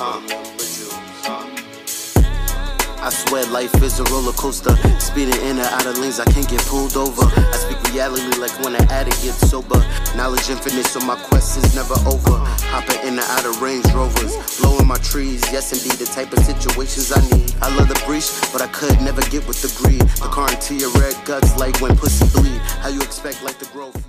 I swear life is a roller coaster. Speeding in and out of lanes, I can't get pulled over. I speak reality like when an addict gets sober. Knowledge infinite, so my quest is never over. Hopping in and out of Range Rovers, blowing my trees. Yes, indeed, the type of situations I need. I love the breach, but I could never get with the greed. The car into your red guts like when pussy bleed. How you expect like the growth?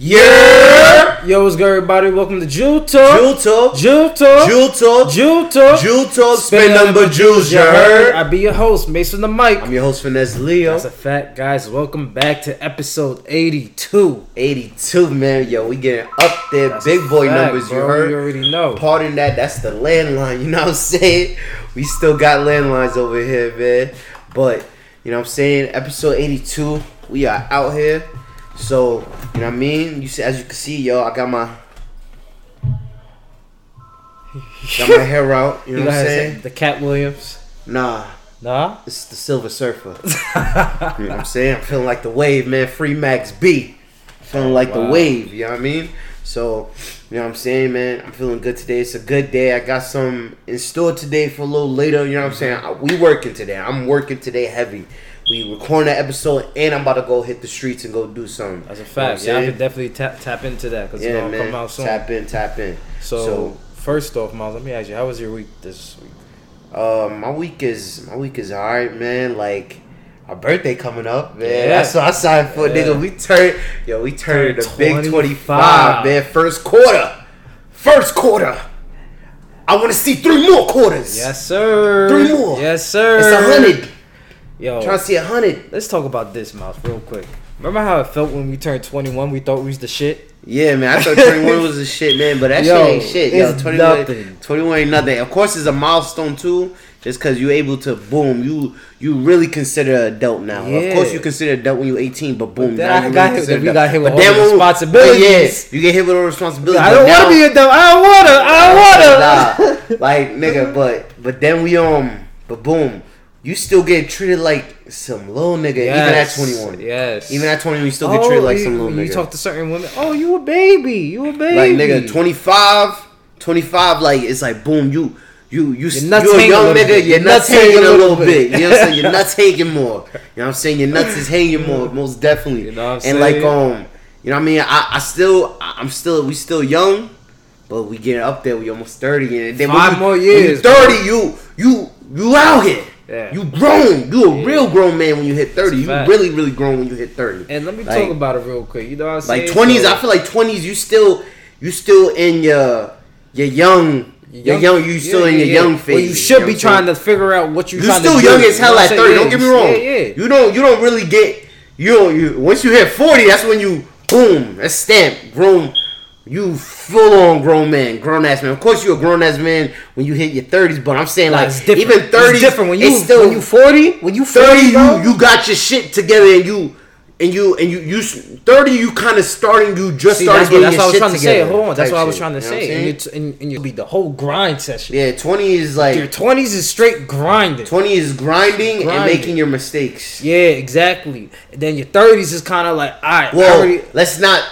Yeah. Yo, what's good, everybody? Welcome to Jewel Talk. Jewel Talk. Jewel Talk. Jewel Talk. Jewel Talk. Jewel Talk. Spin number Jules. You heard? I be your host, Mason the Mic. I'm your host, Finesse Leo. That's a fact, guys. Welcome back to episode 82. 82, man. Yo, we getting up there. That's Big boy fact, numbers, you heard? You already know. Pardon that, that's the landline, you know what I'm saying? We still got landlines over here, man. But, you know what I'm saying? Episode 82, we are out here. So, you know what I mean? You see, as you can see, yo, I got my got my hair out, you know You what I'm saying? the Katt Williams. Nah, Nah? it's the Silver Surfer. you know what I'm saying? I'm feeling like the wave, man. Free Max B. Feeling like the wave, you know what I mean? So, you know what I'm saying, man? I'm feeling good today. It's a good day. I got some in store today for a little later, you know what I'm saying? We working today. I'm working today heavy. We recording that episode and I'm about to go hit the streets and go do something. That's a You know fact. Yeah, I could definitely tap, tap into that because it's Yeah, going to man. come out soon. Tap in, tap in. so, so first off, Miles, let me ask you, how was your week this week? Uh, my week is my week is alright, man. Like our birthday coming up, man. Yeah. That's what I signed for, Yeah. nigga. We turned, yo, we turned the big 25. twenty five, man. First quarter, first quarter. I want to see three more quarters. Yes, sir. Three more. Yes, sir. it's a hundred. Yo, Trying to see a hundred. let's talk about this, Miles, real quick. Remember how it felt when we turned 21? We thought we was the shit? Yeah, man. I thought twenty one was a shit, man. But that Yo, shit ain't shit. Yo, it's 21, nothing. 21 ain't nothing. Of course, it's a milestone too. Just because you're able to boom, you you really consider an adult now. Of course, you consider adult when you're 18, but boom, then now you got really hit- we got hit with But all the responsibilities. but Yeah, you get hit with all the responsibilities. I don't want to be a dumb. I don't want to. I don't want to. Nah, like nigga, but but then we um, but boom, you still get treated like some little nigga even at 21. Yes. Even at 21, you still get treated like some little you, nigga. you talk to certain women. Oh, you a baby. You a baby. Like nigga, 25, 25, like it's like boom, you you you Your nuts you a young nigga, bit. your nuts nuts hanging a little bit. You know what I'm saying? Your nuts hanging more. You know what I'm saying? Your nuts is hanging more, most definitely. You know what I'm and like um, you know what I mean? I, I still I'm still we still young, but we getting up there. We almost 30 and then Five you- more you years, 30, you you you out here. Yeah. You grown. You a Yeah. real grown man when you hit 30. It's You really really grown when you hit 30. And let me Like- talk about it real quick. You know what I'm saying? like twenties, So- I feel like twenties. You still, you still in your your young, your young. You still yeah, in your yeah, young phase. Well, you should be trying to figure out what you You trying still to do. young as hell You know at thirty. Don't get me wrong. Yeah, yeah. You don't. You don't really get. You don't. You once you hit forty, that's when you boom. That's stamp grown. You full on grown man, grown ass man. Of course, you're a grown ass man when you hit your thirties. But I'm saying Nah, like even thirty, It's different when you still when you 40, when you 40, 30 bro, you you got your shit together and you and you and you you 30 you kind of starting you just See, started that's what, getting that's your what I was trying to together say. Hold on, that's what I was trying to you know say. And, you and, and you be the whole grind session. yeah 20 is like Your twenties is straight grinding. 20 is grinding, and making your mistakes Yeah, exactly. And then your thirties is kind of like, all right, I well already, let's not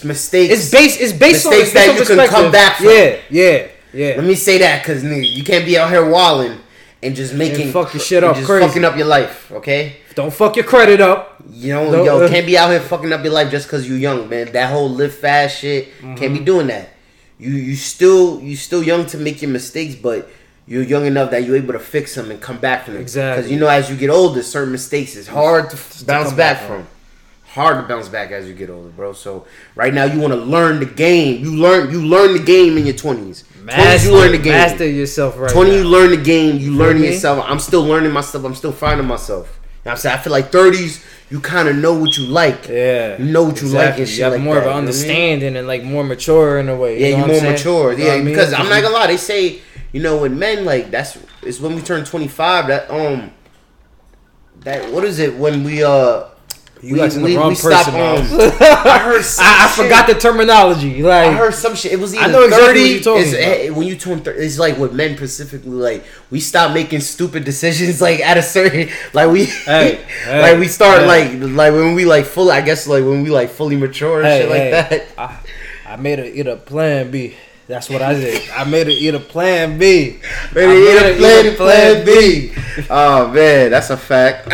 it's mistakes it's based. It's based on Mistakes it's that you can come back from. Yeah, yeah, yeah. let me say that because nigga, you can't be out here walling and just making fuck your shit up just crazy. fucking up your life okay Don't fuck your credit up. You know, No, yo, uh, can't be out here fucking up your life just cause you young, man. That whole live fast shit, can't Mm-hmm. be doing that. You you still you still young to make your mistakes, but you're young enough that you're able to fix them and come back from them. Exactly. Because you know, as you get older, certain mistakes is hard to f- bounce back back from. Hard to bounce back as you get older, bro. So right now, you want to learn the game. You learn you learn the game in your twenties. Twenties, Master, you learn the game. master yourself right. 20 now. you learn the game you learn me? yourself i'm still learning myself i'm still finding myself you know i'm saying i feel like 30s you kind of know what you like Yeah, you know what you like and shit You have like more that, of you an what I mean? understanding and like more mature in a way. yeah you know you're more saying? mature You yeah what I mean? because i'm not gonna lie they say you know with men like that's it's when we turn 25 that um that what is it when we uh You we, asking we, the wrong we person. stop um, I heard some I, I forgot the terminology. Like I heard some shit. It was either I know exactly what 30 you're talking about. eh, when you turn 30, it's like with men specifically, like we stop making stupid decisions like at a certain like we Hey, hey, like we start hey. like like when we like fully I guess like when we like fully mature and Hey, shit like hey, that. I, I made a it a plan B. That's what I did. I made her eat a Plan B. Man, I he made had her a eat plan, a plan B. Oh man, that's a fact.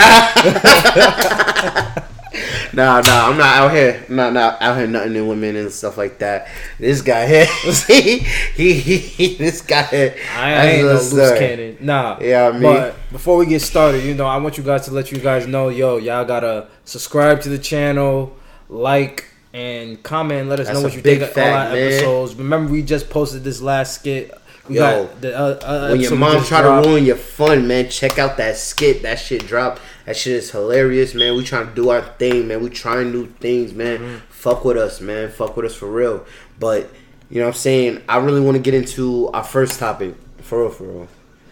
Nah, nah, I'm not out here, not not out here nothing in women and stuff like that. This guy here, he, he, he, this guy here. I ain't no loose up. cannon. Nah. Yeah, I mean- But before we get started, you know, I want you guys to let you guys know, yo, y'all gotta subscribe to the channel, like, and comment. Let us That's know what you think of all our man. episodes. Remember, we just posted this last skit. We Yo, got the uh, uh, When your mom try dropped. to ruin your fun, man, check out that skit. That shit drop. That shit is hilarious, man. We trying to do our thing, man. We trying new things, man. Mm-hmm. Fuck with us, man. Fuck with us for real. But you know what I'm saying? I really want to get into our first topic. For real, for real. You know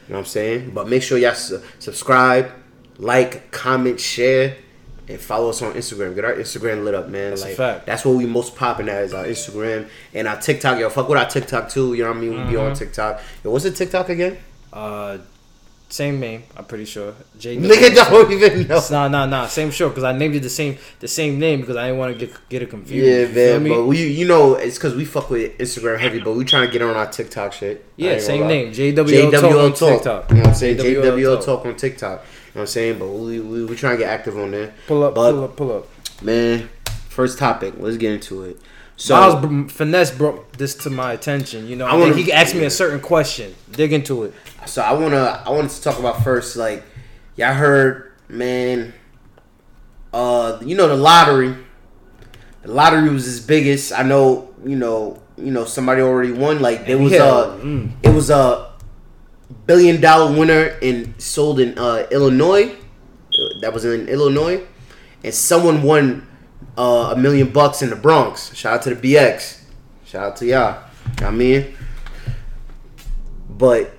what I'm saying? But make sure y'all su- subscribe, like, comment, share, and follow us on Instagram. Get our Instagram lit up, man. That's a like fact. that's what we most popping at is our Instagram and our TikTok. Yo, fuck with our TikTok too. You know what I mean? We be Mm-hmm. on TikTok. Yo, what's the TikTok again? Uh, same name, I'm pretty sure. J. Nigga don't even know. Nah, nah, nah. Same show because I named it the same the same name because I didn't want to get get it confused. Yeah, You feel man. But we, you know, it's because we fuck with Instagram heavy, but we trying to get on our TikTok shit. Yeah, same name. JWO, Talk on TikTok. You know what I'm saying? JWO JWO Talk. on TikTok. You know what I'm saying? But we we, we trying to get active on there. Pull up, pull up, pull up. Man, first topic. Let's get into it. So Miles br- finesse brought this to my attention. You know, I he asked me a certain question. Dig into it. So I wanna I wanted to talk about first, like y'all heard, man. Uh, you know the lottery. The lottery was its biggest. I know, you know, you know somebody already won. Like there was Yeah, a, mm. it was a billion dollar winner and sold in uh, Illinois. That was in Illinois, and someone won uh, a million bucks in the Bronx. Shout out to the BX. Shout out to y'all. You know what I mean, but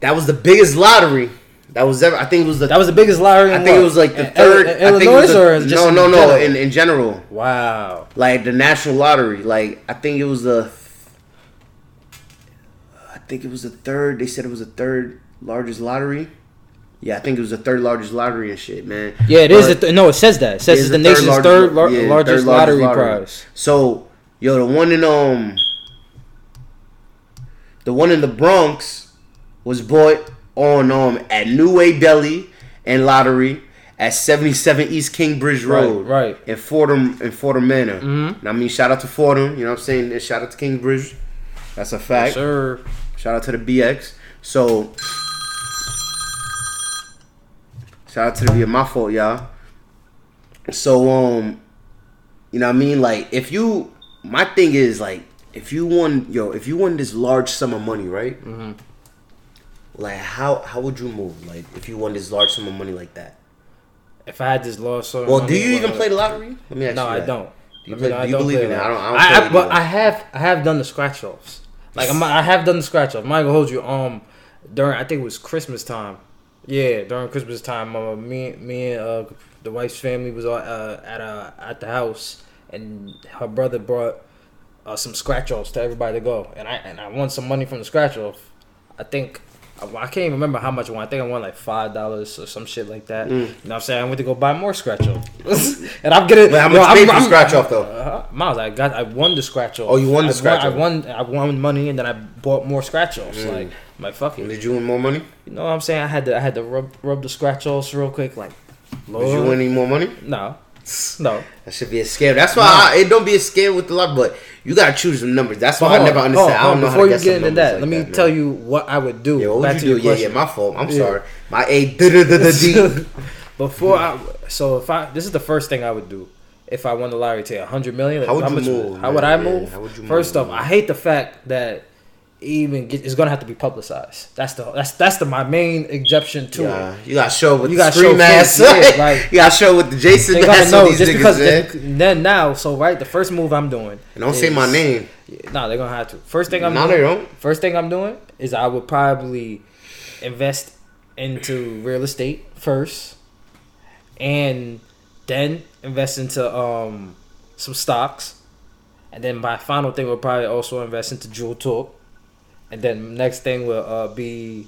that was the biggest lottery that was ever. I think it was the. That was the biggest lottery. I in think what? it was like the In- third. in I think it Illinois the- or just no, no, no. general? In in general, wow. like the national lottery. Like I think it was the. I think it was the third. They said it was the third largest lottery. Yeah, I think it was the third largest lottery and shit, man. Yeah, it is. The th- no, it says that. It says it's the, third nation's largest- third lar- yeah, largest, third lottery, prize. So, yo, the one in um, the one in the Bronx was bought on um at New Way Deli and Lottery at 77 East Kingsbridge Road, right. right. in Fordham in Fordham Manor. Mhm. And I mean, shout out to Fordham. You know what I'm saying? And shout out to Kingsbridge. That's a fact. Sir, Shout out to the BX. So, shout out to the BX. My fault, y'all. So, um, you know what I mean? Like, if you, my thing is like, if you won, yo, if you won this large sum of money, right? Mm-hmm. Like, how how would you move? Like, if you won this large sum of money like that? if I had this loss, so Well, do you even play the lottery? Let me ask No, you I don't. Do you, I play, do you don't believe in that? I don't. I don't I, I, but. I have I have done the scratch offs. Like I'm, I have done the scratch offs. I'm hold you. Um, during I think it was Christmas time. Yeah, during Christmas time, uh, me me and uh, the wife's family was uh, at uh, at the house, and her brother brought uh, some scratch offs to everybody to go, and I and I won some money from the scratch off. I think. I I can't even remember how much I won. I think I won like five dollars or some shit like that. Mm. You know what I'm saying? I went to go buy more scratch off, and I'm getting. But how much I'm- paid for the I'm- scratch off though? uh, Miles, I got, I won the scratch off. Oh, you won the I scratch I off. won, I won money, and then I bought more scratch offs. Like, I'm like fuck it. Did you win more money? You know what I'm saying? I had to, I had to rub, rub the scratch offs real quick. Like, Did you win any more money? No, no. That should be a scam. That's why I, it don't be a scam with the lot, but you gotta choose some numbers. That's why I never understand. I don't know how Before to you get into that, let me tell you what I would do. Yeah, what would to you do? Yeah, yeah, my fault. I'm sorry. My A D. Before I, so if I, this is the first thing I would do. If I won the lottery, a hundred million. How would you much- move, How would? I move? how would you First move, off. I hate the fact that even get, it's gonna have to be publicized. That's the that's that's the my main objection to it. Yeah, you gotta show with You the gotta show ass. yeah, like- you gotta show with the Jason They mask know just niggas, because man. then, now. So right, the first move I'm doing. And don't say my name. Yeah, Nah, they're gonna have to. First thing I'm No, doing. they don't. First thing I'm doing is I would probably invest into real estate first, and then invest into um some stocks, and then my final thing will probably also invest into Jewel Talk, and then next thing will uh, be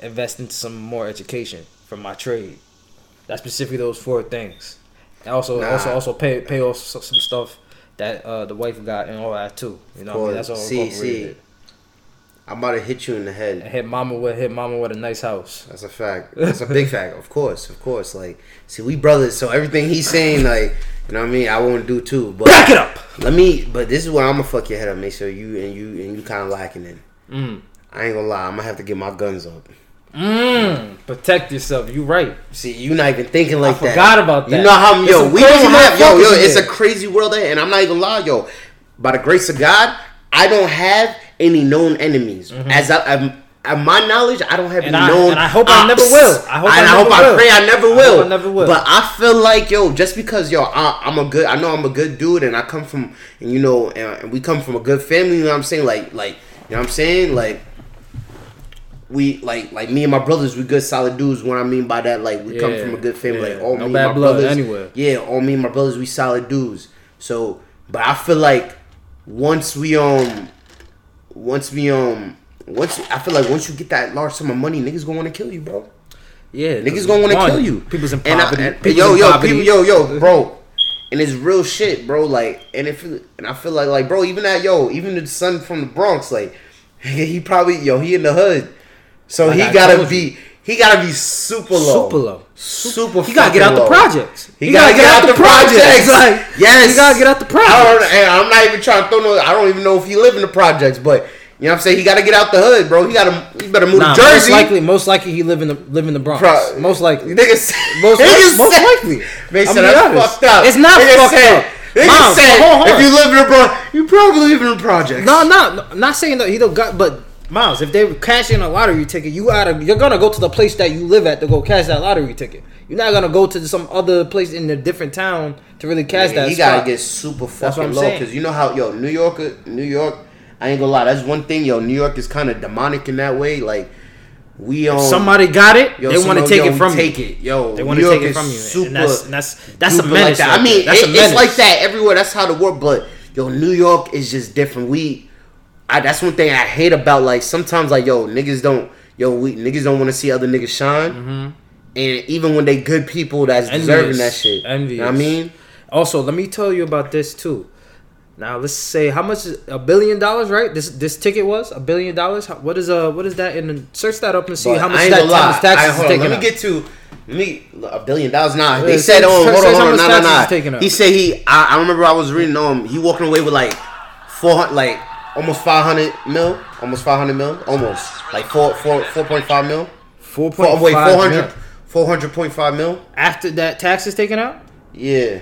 invest into some more education for my trade. That's specifically those four things. And also, Nah. also, also pay pay off some stuff that uh, the wife got and all that too. You know, I mean? That's all see, see, I'm about to hit you in the And head. hit mama with hit mama with a nice house. That's a fact. That's a big fact. Of course, of course. Like, see, we brothers, so everything he's saying, like, you know what I mean. I won't do too. But Back it up. Let me. But this is where I'm gonna fuck your head up. Make sure you and you and you kind of lacking in. Mm. I ain't gonna lie. I'm gonna have to get my guns up. Mm. Protect yourself. You right. See, you not even thinking like that. forgot about that. You know how There's yo we don't have yo yo. It's a crazy world and I'm not even lie, yo. By the grace of God, I don't have any known enemies. As I, I'm, at my knowledge, I don't have Mm-hmm. And any I- known. and I hope I never will. I hope I and never I hope will. I pray I never I will. hope I never will. But I feel like yo, just because yo, I, I'm a good. I know I'm a good dude, and I come from, and you know, and, and we come from a good family. You know what I'm saying? Like, like, you know what I'm saying? Like we like like me and my brothers we good solid dudes what i mean by that like we come from a good family yeah. like all No me bad and my blood brothers anywhere. yeah all me and my brothers we solid dudes so but i feel like once we um once we um once i feel like once you get that large sum of money niggas gonna want to kill you bro Yeah. niggas gonna want to kill you People's in And I- and- people's yo yo poverty. people yo yo bro and it's real shit bro like and if and i feel like like bro even that yo even the son from the bronx like he probably yo he in the hood so Like he I gotta be he gotta be super low Super low. super He gotta get out the projects. He, gotta, get, out the projects. Like, yes, he gotta get out the projects. I don't, I'm not even trying to throw no. I don't even know if he live in the projects, but you know what I'm saying. He gotta get out the hood, bro. He gotta. He better move Nah, to most likely, most likely he live in the live in the Bronx. Pro- most likely. Niggas, Most, niggas most likely. They I'm that's honest. fucked up. It's not Niggas fucked said, up. Niggas Mom, said if you live in the Bronx, you probably live in the projects. No, no, no, not saying that he don't got, but Miles, if they cash in a lottery ticket, you gotta you're gonna go to the place that you live at to go cash that lottery ticket. You're not gonna go to some other place in a different town to really cash Yeah, that. You gotta get super fucking low because you know how yo New York, New York. I ain't gonna lie, that's one thing. Yo, New York is kind of demonic in that way. Like we um Somebody got it. Yo, they want to take yo, it from take you. it, yo. They want to take it from you. Super, and that's that's that's a menace. Like that. right I mean, it- a menace. it's like that everywhere. That's how the world. But yo, New York is just different. We, I, that's one thing I hate about like sometimes like yo niggas don't yo we niggas don't want to see other niggas shine. And even when they good people that's deserving that Mm-hmm. Shit. Envious. You know what I mean? Also, let me tell you about this too. Now let's say how much is a billion dollars, right? This this ticket was a billion dollars. How- What is uh what is that? And search that up and see But how much that how much taxes I- is Let me out. get to let me a billion dollars. Nah, they say- said, "Oh, hold on, hold on, nah, nah, nah." is taken out. He said he. I, I remember I was reading um he walking away with like four hundred, like almost five hundred mil, almost five hundred mil, almost like four four four point five mil. Four Four, point wait, five 400, 400.5 mil. after that tax is taken out. Yeah.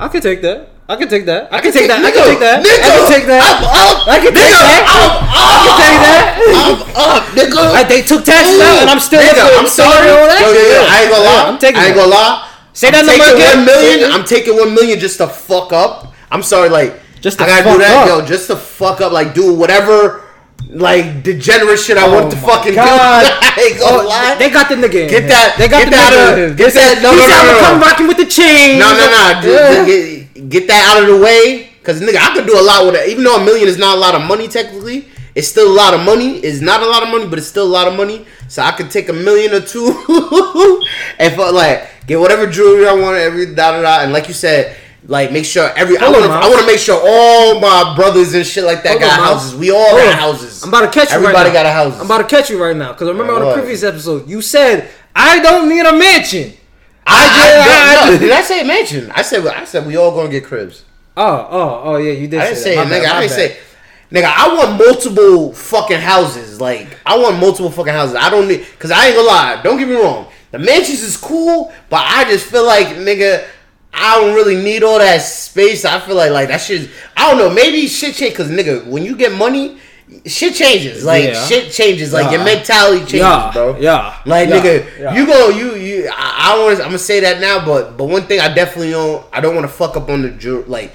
I could take that. I could take that. I I could take that. I nigga, could take that. Nigga, I could take that. I'm up. I could take nigga, that. I'm up. I could take that. I'm up, nigga. Like, they took taxes out, and I'm still Nigga, I'm sorry. all that Yo, yo, yo, I ain't gonna Yeah, lie. I'm taking I ain't gonna lie. Say that I'm number again. One million. I'm taking one million just to fuck up. I'm sorry, like Just I gotta do that, up. yo, just to fuck up, like do whatever, like degenerate shit I Oh want to fucking God. do. Oh, they got the nigga. Get that- They got get the that nigga. out of- get They that- no, he no, no, "I'ma no, no. come rocking with the chain. No, no, no. Yeah. get, get that out of the way. Cause nigga, I could do a lot with it. Even though a million is not a lot of money technically, it's still a lot of money. It's not a lot of money, but it's still a lot of money. So I could take a million or two and for, like get whatever jewelry I want, every da da da. And like you said, like make sure every I Hold want to I want to make sure all my brothers and shit like that Hold got houses. We all Hold got on. houses. I'm about to catch you Everybody right got a house. I'm about to catch you right now because remember on the previous episode you said I don't need a mansion. I, I- I, no, did I say mansion? I said I said we all gonna get cribs. Oh, oh, oh yeah, you did. I didn't say, that. nigga. bad, I didn't bad. say, nigga. I want multiple fucking houses. Like I want multiple fucking houses. I don't need, cause I ain't gonna lie. Don't get me wrong. The mansions is cool, but I just feel like, nigga, I don't really need all that space. I feel like, like that shit. I don't know. Maybe shit change, cause nigga, when you get money, shit changes. Like Yeah. shit changes. Like your mentality changes, Yeah, bro. yeah, Like yeah, nigga, yeah. you go, you you. I, I want. I'm gonna say that now, but but one thing I definitely don't. I don't want to fuck up on the jewelry. Like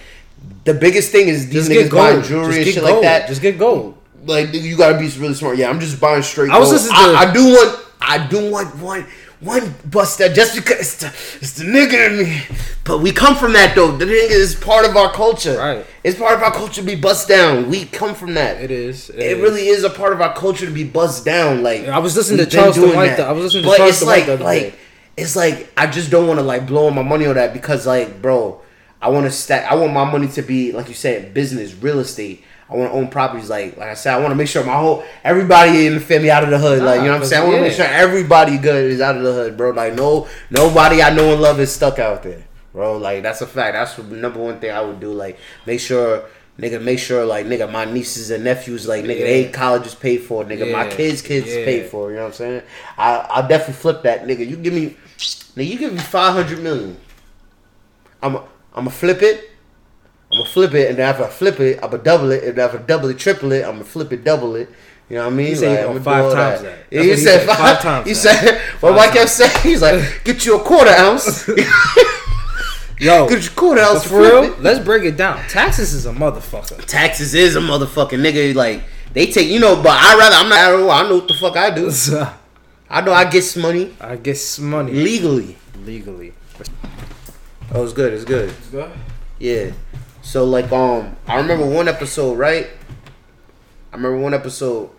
the biggest thing is these Just niggas buying jewelry and shit gold. like that. Just get gold. like you gotta be really smart. Yeah, I'm just buying straight. I was gold. listening to- I, I do want. I do want one. One bust that just because it's the, it's the nigga in me, but we come from that though. The nigga is part of our culture. Right. It's part of our culture to be bust down. We come from that. It is. It really is a part of our culture to be buzzed down. Like I was listening to Charleston doing White, that. I was listening to but Charleston it's like, White the other like it's like I just don't want to like blow my money on that because like, bro, I want to stack. I want my money to be like you said, business, real estate. I want to own properties. Like like I said, I want to make sure my whole everybody in the family out of the hood. like you know what I'm saying. I want to make sure everybody good is out of the hood, bro. Like no nobody I know and love is stuck out there, bro. Like that's a fact. That's the number one thing I would do. Like make sure. Nigga, make sure like nigga, my nieces and nephews like nigga, yeah. they college is paid for. Nigga, yeah. my kids' kids yeah. paid for. You know what I'm saying? I I'll definitely flip that. Nigga, you give me, nigga, you give me five hundred million. I'm I'm gonna flip it. I'm gonna flip it, and then after I flip it, I'm gonna double it, and after I double it, triple it, I'm gonna flip it, double it. You know what I mean? He said like, five times that. that. He, said, five, five, times. He that. said, "What Mike kept saying, he's like, get you a quarter ounce." Yo, get your quarter ounce for real. It. Let's break it down. Taxes is a motherfucker. Taxes is a motherfucking nigga. Like they take, you know, but I rather I'm not. I know what the fuck I do. I know I get some money. I get some money legally. Legally. Oh, it's good. It's good. It's good. Yeah. So like um I remember one episode, right? I remember one episode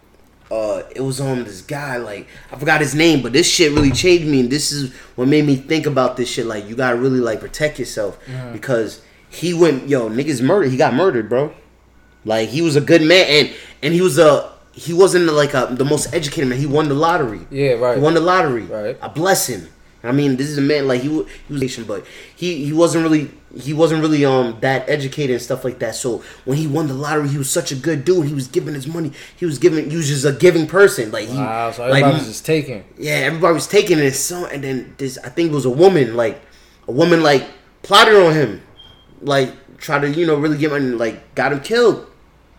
uh it was on this guy like I forgot his name, but this shit really changed me and this is what made me think about this shit like you got to really like protect yourself mm-hmm. because he went yo niggas murdered. He got murdered, bro. Like he was a good man and and he was a he wasn't like a, the most educated man. He won the lottery. Yeah, right. He won the lottery. Right. I bless him. I mean, this is a man like he he was but he he wasn't really he wasn't really um that educated and stuff like that. So when he won the lottery, he was such a good dude. He was giving his money. He was giving. He was just a giving person. Like he, wow, so everybody like, was just taking. Yeah, everybody was taking it. So and then this, I think it was a woman. Like a woman, like plotted on him, like tried to you know really get money. Like got him killed.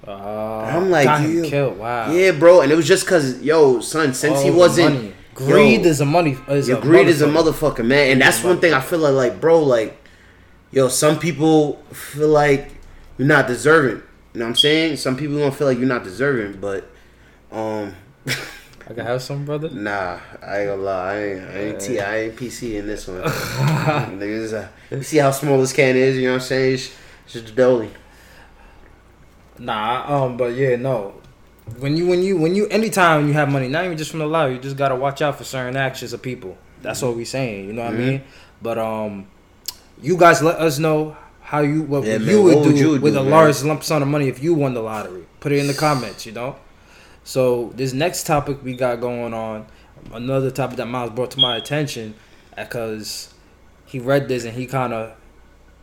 Uh, I'm like, got him killed. Wow. Yeah, bro, and it was just cause yo, son, since he wasn't. Greed yo, is a money. Is your a greed is a motherfucker, man, and that's one thing I feel like, like, bro, like, yo, some people feel like you're not deserving. You know what I'm saying? Some people don't feel like you're not deserving, but, um. I can have some, brother. Nah, I ain't gonna lie. I ain't, I ain't, T, I ain't PC in this one. Niggas, uh, you see how small this can is? You know what I'm saying? It's, it's just a dolly. Nah, um, but yeah, no when you when you when you anytime you have money, not even just from the lottery, you just gotta watch out for certain actions of people. That's mm-hmm. what we saying. You know what mm-hmm. I mean? But um, you guys let us know how you what yeah, you, would what would you with do, a man? large lump sum of money if you won the lottery. Put it in the comments. You know. So this next topic we got going on, another topic that Miles brought to my attention, because he read this and he kind of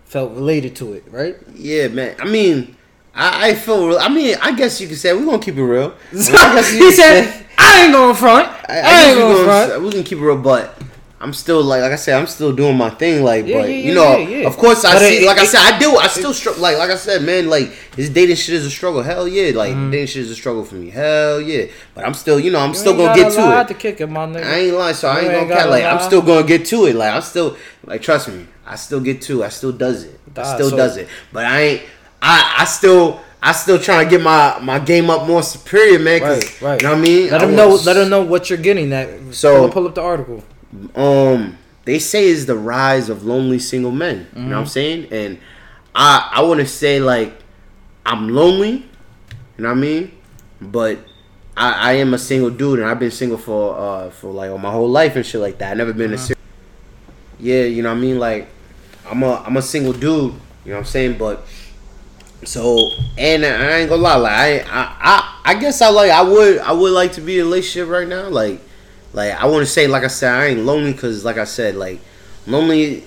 felt related to it, right? Yeah, man. I mean I, I feel. Real, I mean, I guess you could say we're gonna keep it real. I guess he said, say, "I ain't going front. I, I, I ain't going front. We can keep it real, but." I'm still like, like I said, I'm still doing my thing. Like, yeah, but yeah, you know, yeah, of course, I but see. It, like it, I said, I do. I still struggle. Like, like I said, man, like this dating shit is a struggle. Hell yeah, like mm-hmm. dating shit is a struggle for me. Hell yeah, but I'm still, you know, I'm you still gonna get to it. To kick it, my nigga. I ain't lying, so you I ain't, ain't gonna cat, like, I'm still gonna get to it. Like, I'm still, like, trust me, I still get to. it. I still does it. I still so, does it. But I ain't. I I still I still trying to get my, my game up more superior, man. Right, right. You know what I mean? Let I them know. Let them know what you're getting. That so pull, pull up the article. Um, they say is the rise of lonely single men. Mm-hmm. You know what I'm mm-hmm. saying? And I I want to say like I'm lonely. You know what I mean? But I, I am a single dude, and I've been single for uh for like all my whole life and shit like that. I never been mm-hmm. a. Yeah, you know what I mean? Like I'm a I'm a single dude. You know what I'm saying? But so and I ain't gonna lie, like I, I, I, I guess I like I would I would like to be in a relationship right now. Like, like I want to say like I said I ain't lonely because like I said like lonely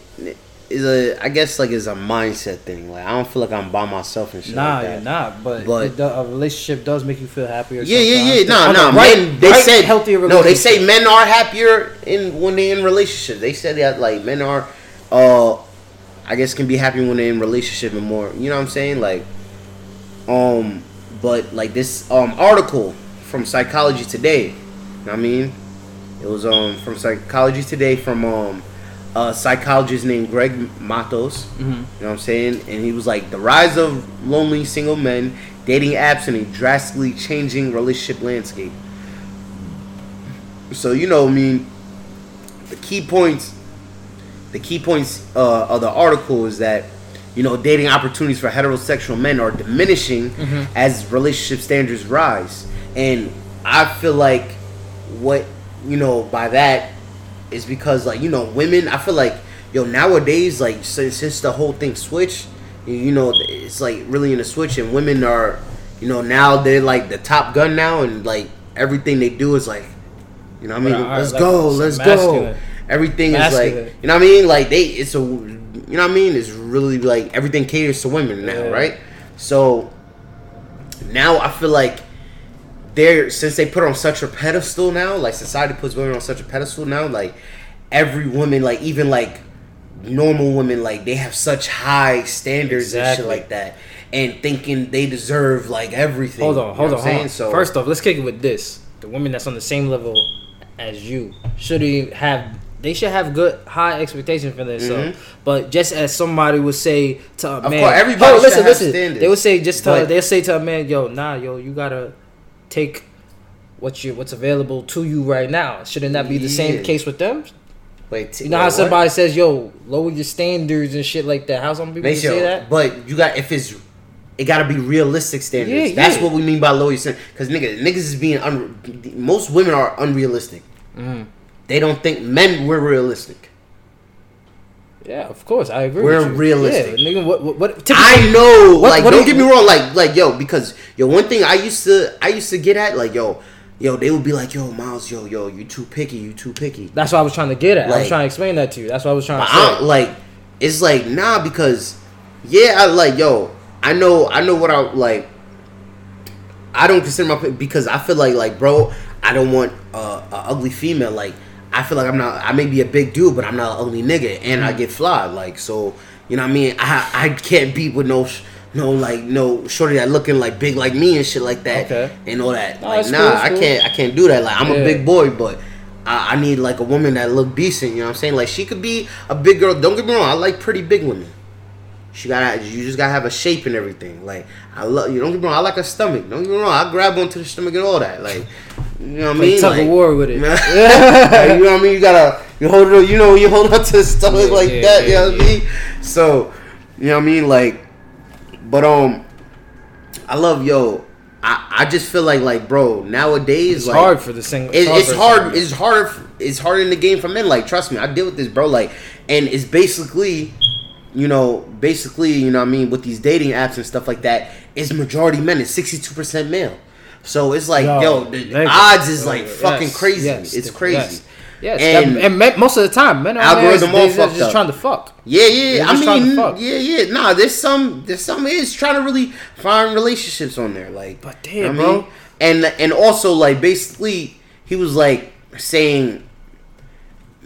is a I guess like is a mindset thing. Like I don't feel like I'm by myself and shit. Nah, like you're not. But, but do, a relationship does make you feel happier. Yeah, yeah, yeah. No, no. Right, men, they right, said healthier. No, they say men are happier in when they're in relationships. They said that like men are, uh I guess can be happy when they're in relationship and more. You know what I'm saying? Like, um, but like this um article from Psychology Today. You know what I mean? It was um from Psychology Today from um a psychologist named Greg Matos. Mm-hmm. You know what I'm saying? And he was like the rise of lonely single men, dating apps, and a drastically changing relationship landscape. So you know, I mean, the key points the key points uh, of the article is that you know dating opportunities for heterosexual men are diminishing mm-hmm. as relationship standards rise, and I feel like what you know by that is because like you know women. I feel like yo, nowadays, like since since the whole thing switched, you, know, it's like really in a switch, and women are, you know, now they're like the top gun now, and like everything they do is like, you know, I mean, Right, let's like, go, let's masculine. go. Everything is like, you know, what I mean, like they, it's a, you know, what I mean, it's really like everything caters to women now, Yeah. right? So now I feel like they're since they put on such a pedestal now, like society puts women on such a pedestal now, like every woman, like even like normal women, like they have such high standards and shit like that, and thinking they deserve like everything. Hold on, You know hold on, hold on. So First off, let's kick it with this: the woman that's on the same level as you should have. They should have good high expectations for themselves. But just as somebody would say to a Mm-hmm. Of man, course, everybody listen, listen. standards. They would say just to they'll say to a man, "Yo, nah, yo, you gotta take what you what's available to you right now." Shouldn't that be the Yeah. same case with them? wait, t- You know how what? somebody says, "Yo, lower your standards and shit like that." How some people say that? but you got if it's. It gotta be realistic standards. Yeah, That's yeah. what we mean by low your standards. Because nigga, niggas is being un- most women are unrealistic. Mm-hmm. They don't think men we're realistic. Yeah, of course, I agree. We're realistic. Yeah, nigga, what what, what I know, What- like, what don't do get me wrong, like, like, yo, because yo, one thing I used to, I used to get at, like, yo, yo, they would be like, yo, Miles, yo, yo, you too picky, you too picky. That's what I was trying to get at. I was trying to explain that to you. That's what I was trying to I, say. like, it's like nah, because yeah, I like, yo, I know, I know what I like. I don't consider my because I feel like, like, bro, I don't want a, a ugly female. Like, I feel like I'm not. I may be a big dude, but I'm not an ugly nigga, and Mm. I get fly. Like, so you know what I mean. I I can't be with no. No, like no shorty that looking like big like me and shit like that, Okay. and all that. No, like, nah, cool, I cool. can't, I can't do that. Like, I'm Yeah. a big boy, but I, I need like a woman that look decent. You know what I'm saying? Like, she could be a big girl. Don't get me wrong. I like pretty big women. She gotta, you just gotta have a shape and everything. Like, I love you. Don't get me wrong. I like a stomach. Don't get me wrong. I grab onto the stomach and all that. Like, you know what I mean? tug like, of war with it. Like, you know what I mean? You gotta, you hold it. You know, you hold on to the stomach Yeah, like yeah, that. you know what I mean? So, you know what I mean? Like, but um, I love yo. I, I just feel like like bro nowadays It's like hard for the single. it, it's hard. It's hard. It's hard in the game for men. Like, trust me, I deal with this, bro. Like, and it's basically, you know, basically, you know, what I mean, with these dating apps and stuff like that, it's majority men. It's sixty two percent male. So it's like, yo, Yo, the odds is like Yes, fucking crazy. yes, it's crazy. Yes, yes. And- and, and men, most of the time, men are Algorithm all just, fucked just up. trying to fuck. Yeah, yeah. I just trying to mean, yeah, yeah. Nah, there's some, there's some is trying to really find relationships on there, like. But damn, what I mean? bro. And and also like basically he was like saying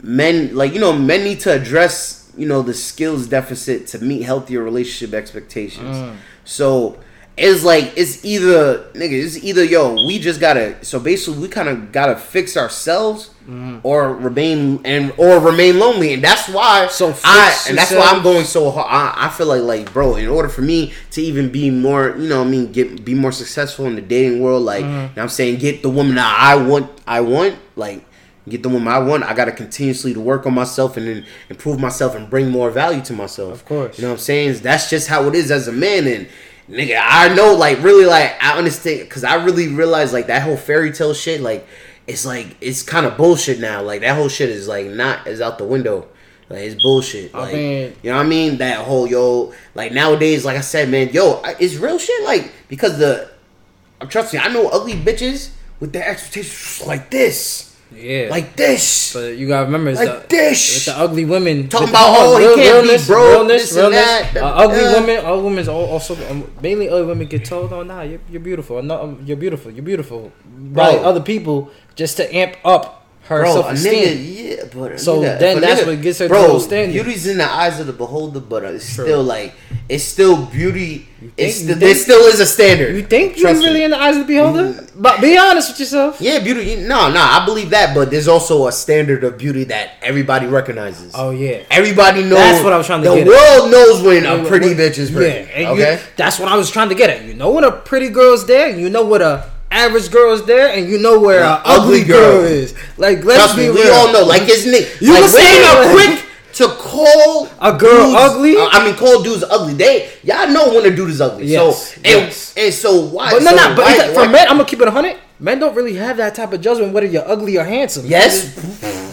men like you know men need to address you know the skills deficit to meet healthier relationship expectations. Mm. So it's like it's either nigga it's either yo we just gotta so basically we kind of gotta fix ourselves Mm. or remain and or remain lonely and that's why So I and that's why. I'm going so hard. I, I feel like like bro, in order for me to even be more, you know, what I mean, get be more successful in the dating world, like what I'm saying, get the woman that I want, I want, like get the woman I want. I gotta continuously to work on myself and then improve myself and bring more value to myself. Of course. you know what I'm saying. That's just how it is as a man and. Nigga, I know, like, really, like, I understand, because I really realize, like, that whole fairy tale shit, like, it's like, it's kind of bullshit now. Like, that whole shit is, like, not, is out the window. Like, it's bullshit. I mean- you know what I mean? That whole yo, like nowadays, like I said, man, yo, it's real shit. Like because the, I'm trust me, I know ugly bitches with their expectations like this, Yeah, like this, But you gotta remember, it's like the, this. with the ugly women Talking about, the, oh, he can't be realness, broke, realness, this and realness. that, Uh, ugly uh. women, ugly women al- also um, mainly ugly women get told, "Oh, nah, you're, you're beautiful. No, um, you're beautiful. You're beautiful." By other people just to amp up her Bro, self esteem. yeah, but So nigga, then a that's nigga- what gets her to bro, those standards. Beauty's in the eyes of the beholder, but it's True. still like it's still beauty. It's the, think- there still is a standard. You think you're Trust me. really in the eyes of the beholder? Mm. But be honest with yourself. Yeah, beauty. No, no, I believe that, but there's also a standard of beauty that everybody recognizes. Oh yeah. Everybody knows. That's what I was trying to the get at. world knows when a pretty when- bitch is pretty. Yeah, and you- okay. that's what I was trying to get at. You know when a pretty girl's there, you know what a average girl's there, and you know where An a ugly ugly girl girl. is. Like let's Trust be me, real. we all know. Like his nigga. You like, can say women are quick to call A girl dudes- ugly? uh, I mean, call dudes ugly. They y'all know when a dude is ugly. Yes, so and, yes. and so why? But no, so no. But why- for why- men, I'm gonna keep it hundred. Men don't really have that type of judgment whether you're ugly or handsome. Yes,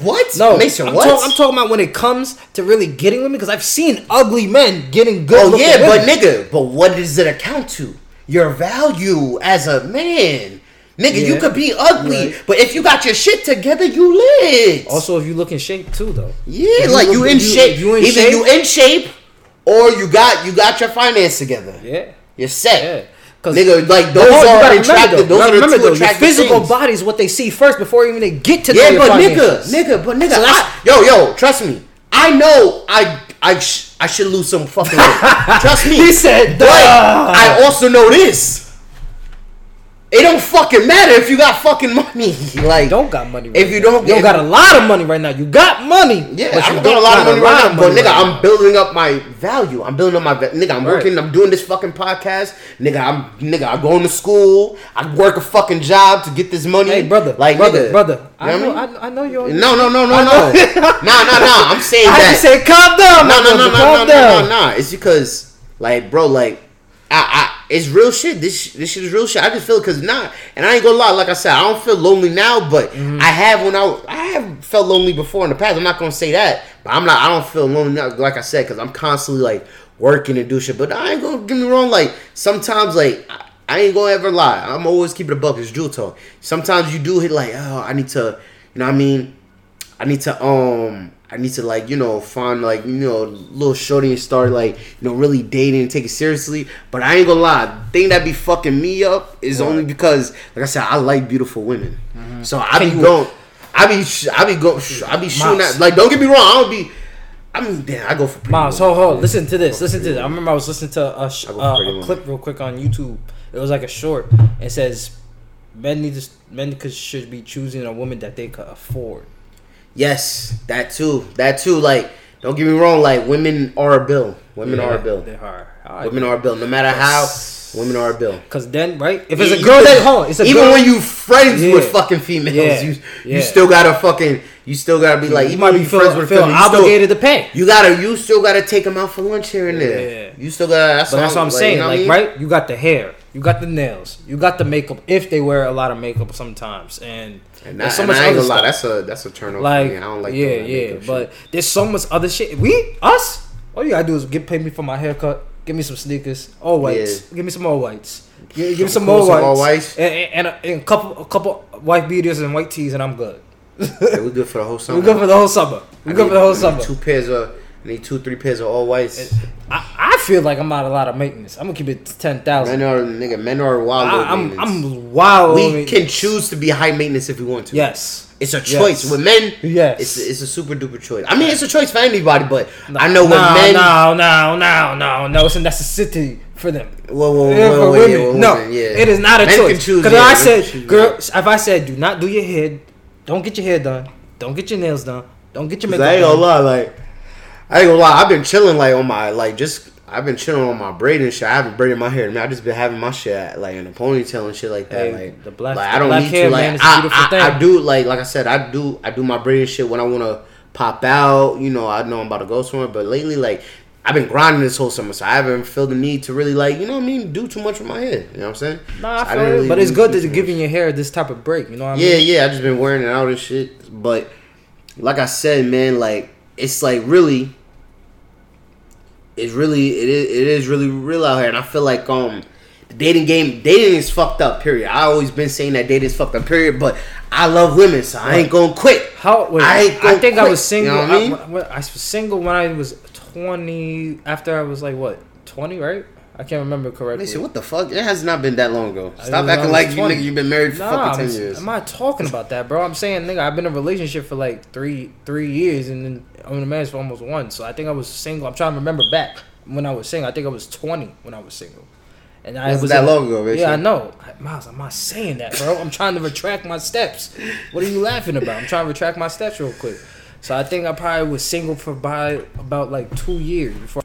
what? No, Mason, I'm, what? talk- I'm talking about when it comes to really getting women because I've seen ugly men getting good. Oh yeah, but nigga, but what does it account to? Your value as a man. Nigga, you could be ugly, Right. but if you got your shit together, you lit. also if you look in shape too, though. yeah, if you like look- you in you- shape. you in Either shape- you in shape or you got you got your finance together. Yeah, You're set. yeah. Cause Nigga, like those are attractive. Those are the two though, your attractive physical things. body is what they see first before even they get to Yeah, your but finances. nigga, nigga, but nigga, So I, yo, yo, trust me. I know I I sh- I should lose some fucking weight. trust me. He said, but I also know this. It don't fucking matter if you got fucking money. Like don't got money. Right If you now. don't- you don't got a lot of money right now. You got money. Yeah, but I don't got a lot of money right now, but nigga, right I'm building up my value. I'm building up my nigga. I'm Right. working. I'm doing this fucking podcast, nigga. I'm nigga. I'm going to school. I work a fucking job to get this money. Hey, brother, like brother, nigga. brother. I You know know, I mean? I, I know you're. No, no, no, no, no, know- no, no, no. I'm saying I that. to say, calm down, no, no, no, no, no, no, no, no. It's because, like, bro, like, I, I, it's real shit. This, this shit is real shit. I just feel because not, and I ain't gonna lie. Like I said, I don't feel lonely now, but Mm-hmm. I have when I, I have felt lonely before in the past. I'm not gonna say that, but I'm not. I don't feel lonely now. Like I said, because I'm constantly like working and do shit. But I ain't gonna get me wrong. Like sometimes, like. I, I ain't gonna ever lie. I'm always keeping a buck. It's Drew talk. Sometimes you do hit like, oh, I need to, you know what I mean? I need to um I need to like you know find like you know little shorty and start like you know really dating and take it seriously. But I ain't gonna lie, the thing that be fucking me up is only because like I said I like beautiful women. So I be Can going, I be sh- I be go I be shooting at like don't get me wrong I don't be. I mean damn I go for Miles, hold, hold, listen to this. Listen to this. I remember I was listening to a, sh- uh, a clip real quick on YouTube. It was like a short. It says men need to men could, should be choosing a woman that they could afford. Yes, that too. That too. Like don't get me wrong. Like women are a bill. Women are a bill. They are. Women are a bill. No matter how, women are a bill. Because then, right? If it's a girl that hold, it's a even girl. when you friends Yeah. with fucking females, Yeah. you Yeah. you still gotta fucking you still gotta be like you might be friends with feel females, you still- obligated to pay. You gotta you still gotta take them out for lunch here and there. Yeah. You still gotta. That's But that's what I'm like, saying. you know what I like, mean? right? You got the hair, you got the nails, you got the makeup. If they wear a lot of makeup sometimes, and, And, there's that, so and much I ain't other gonna lie, stuff. that's a that's a turn off. like, for me. I don't like yeah, that yeah. But shit. there's so much other shit. We us, all you gotta do is get pay me for my haircut. Give me some sneakers, all whites. Give me some all whites. Give, give me some Cool, more some whites, all whites. and, and, and, a, and a couple, a couple white beaters and white tees, and I'm good. Yeah, we good for the whole summer. We good for the whole summer. We I good need- for the whole summer. Two pairs of I need two three pairs of all whites. I, I feel like I'm not a lot of maintenance. I'm gonna keep it ten thousand. Men are nigga. Men are wild. low I'm maintenance. I'm wild. we can choose to be high maintenance if we want to. Yes. It's a choice. Yes. With men, Yes. it's it's a super duper choice. I mean, it's a choice for anybody, but I know no, men. No, no, no, no, no. It's a necessity for them. Whoa, whoa, Yeah, whoa, for whoa, women. yeah, whoa, no, women, yeah. it is not a Men choice. Because yeah, I said, girl, if I said, do not do your hair, don't get your hair done, don't get your nails done, don't get your makeup I ain't gonna done. lie, like I ain't gonna lie. I've been chilling like on my like just. I've been chilling on my braiding shit. I haven't braided my hair. I mean, I just been having my shit like in a ponytail and shit like that. Hey, like the black- like, I don't need hair, to. Like man, I, I. I do like like I said. I do I do my braiding shit when I want to pop out. You know, I know I'm about to go somewhere. But lately, like I've been grinding this whole summer, so I haven't felt the need to really like you know what I mean do too much with my hair. You know what I'm saying? Nah, I feel didn't it, really but it's good to much. giving your hair this type of break. You know what I Yeah, mean? yeah, I just been wearing it out and shit. But like I said, man, like it's like really, it's really it is it is really real out here, and I feel like um the dating game dating is fucked up. Period. I always been saying that dating is fucked up. Period. But I love women, so I ain't gonna quit. How? Wait, I I, think I was single. you know I mean? I, I was single when I was twenty. After I was like what twenty, right? I can't remember correctly. Listen, what the fuck? It has not been that long ago. Stop acting like you 20. nigga. You've been married for Nah, fucking ten years. I'm not talking about that, bro. I'm saying, nigga, I've been in a relationship for like three three years, and then I'm in a marriage for almost one. So I think I was single. I'm trying to remember back when I was single. I think I was 20 when I was single. And I Wasn't was that long ago. Yeah, I know. Miles, I'm not saying that, bro. I'm trying to retract my steps. What are you laughing about? I'm trying to retract my steps real quick. So I think I probably was single for by about like two years before.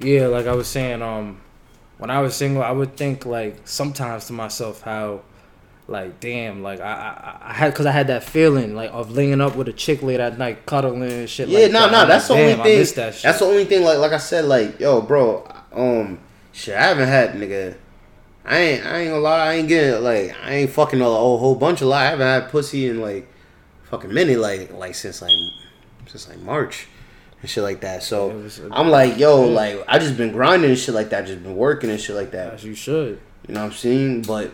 Yeah, like I was saying, um, when I was single, I would think like sometimes to myself how, like, damn, like I I, I had because I had that feeling like of laying up with a chick late at night, cuddling and shit. Yeah, like no, that. no, I'm that's like, the only thing. that shit. That's the only thing. Like, like I said, like, yo, bro, um, shit, I haven't had nigga. I ain't, I ain't gonna lie, I ain't getting like, I ain't fucking a, a whole bunch of lie. I haven't had pussy in like, fucking many like like since like since like March and shit like that. So Yeah, I'm like, yo, like I just been grinding and shit like that, just been working and shit like that. As you should. You know what I'm saying? But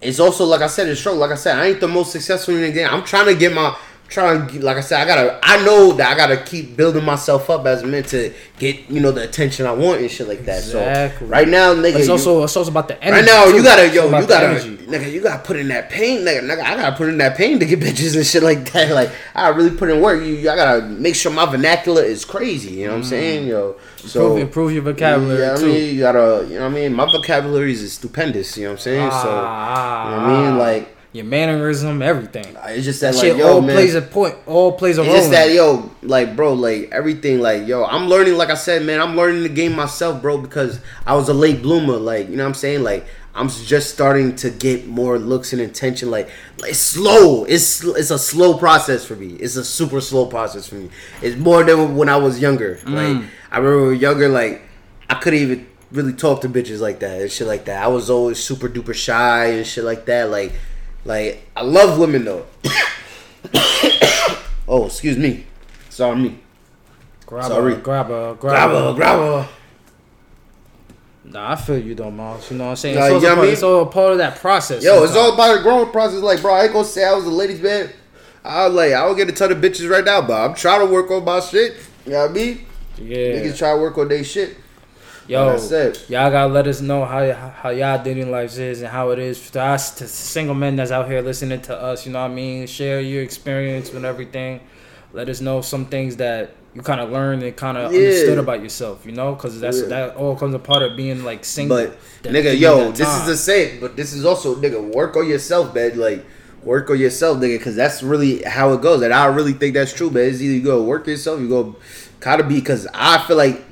it's also like I said, it's true. Like I said, I ain't the most successful in the game. I'm trying to get my trying to like I said, I gotta I know that I gotta keep building myself up as meant to get, you know, the attention I want and shit like that. Exactly. So right now, nigga, it's you- also it's also about the energy. Right now, too. you gotta, yo, you gotta, nigga, you gotta put in that pain, nigga, nigga. I gotta put in that pain to get bitches and shit like that. Like, I really put in work. You, you I gotta make sure my vernacular is crazy. You know what I'm saying, yo? So Improve, improve your vocabulary yeah, I too. mean, you gotta, you know what I mean. My vocabulary is stupendous. You know what I'm saying? so, Ah, you know what I mean, like, your mannerism, everything. it's just that, That like, shit yo, all man. plays a point. All plays a It's role. just that, yo, like, bro, like everything, like, yo, I'm learning. Like I said, man, I'm learning the game myself, bro, because I was a late bloomer. Like, you know what I'm saying? Like, I'm just starting to get more looks and attention. Like, like it's slow. It's it's a slow process for me. It's a super slow process for me. It's more than when I was younger. Mm. Like, I remember when we were younger, like, I couldn't even really talk to bitches like that and shit like that. I was always super duper shy and shit like that. Like, like I love women though. oh, excuse me. Sorry, me. grab sorry. a, grab a, grab, Grab a, her, grab her. Nah, I feel you though, Miles. You know what I'm saying? Nah, it's, you know what I part, mean? it's all a part of that process. Yo, it's all about the growing process. Like, bro, I ain't gonna say I was a ladies' man. I like, I don't get a ton of bitches right now, but I'm trying to work on my shit. You know what I mean? yeah. Niggas try to work on their shit. Yo, y'all gotta let us know how how y'all dating lives is and how it is to us, to single men that's out here listening to us. You know what I mean? Share your experience with everything. Let us know some things that you kind of learned and kind of Yeah. understood about yourself. You know, because that's Yeah. that all comes a part of being like single. But that- nigga, yo, this is the same. But this is also nigga, work on yourself, man. Like work on yourself, nigga, because that's really how it goes. And I really think that's true, man. It's either you go work yourself, you go kind of be because I feel like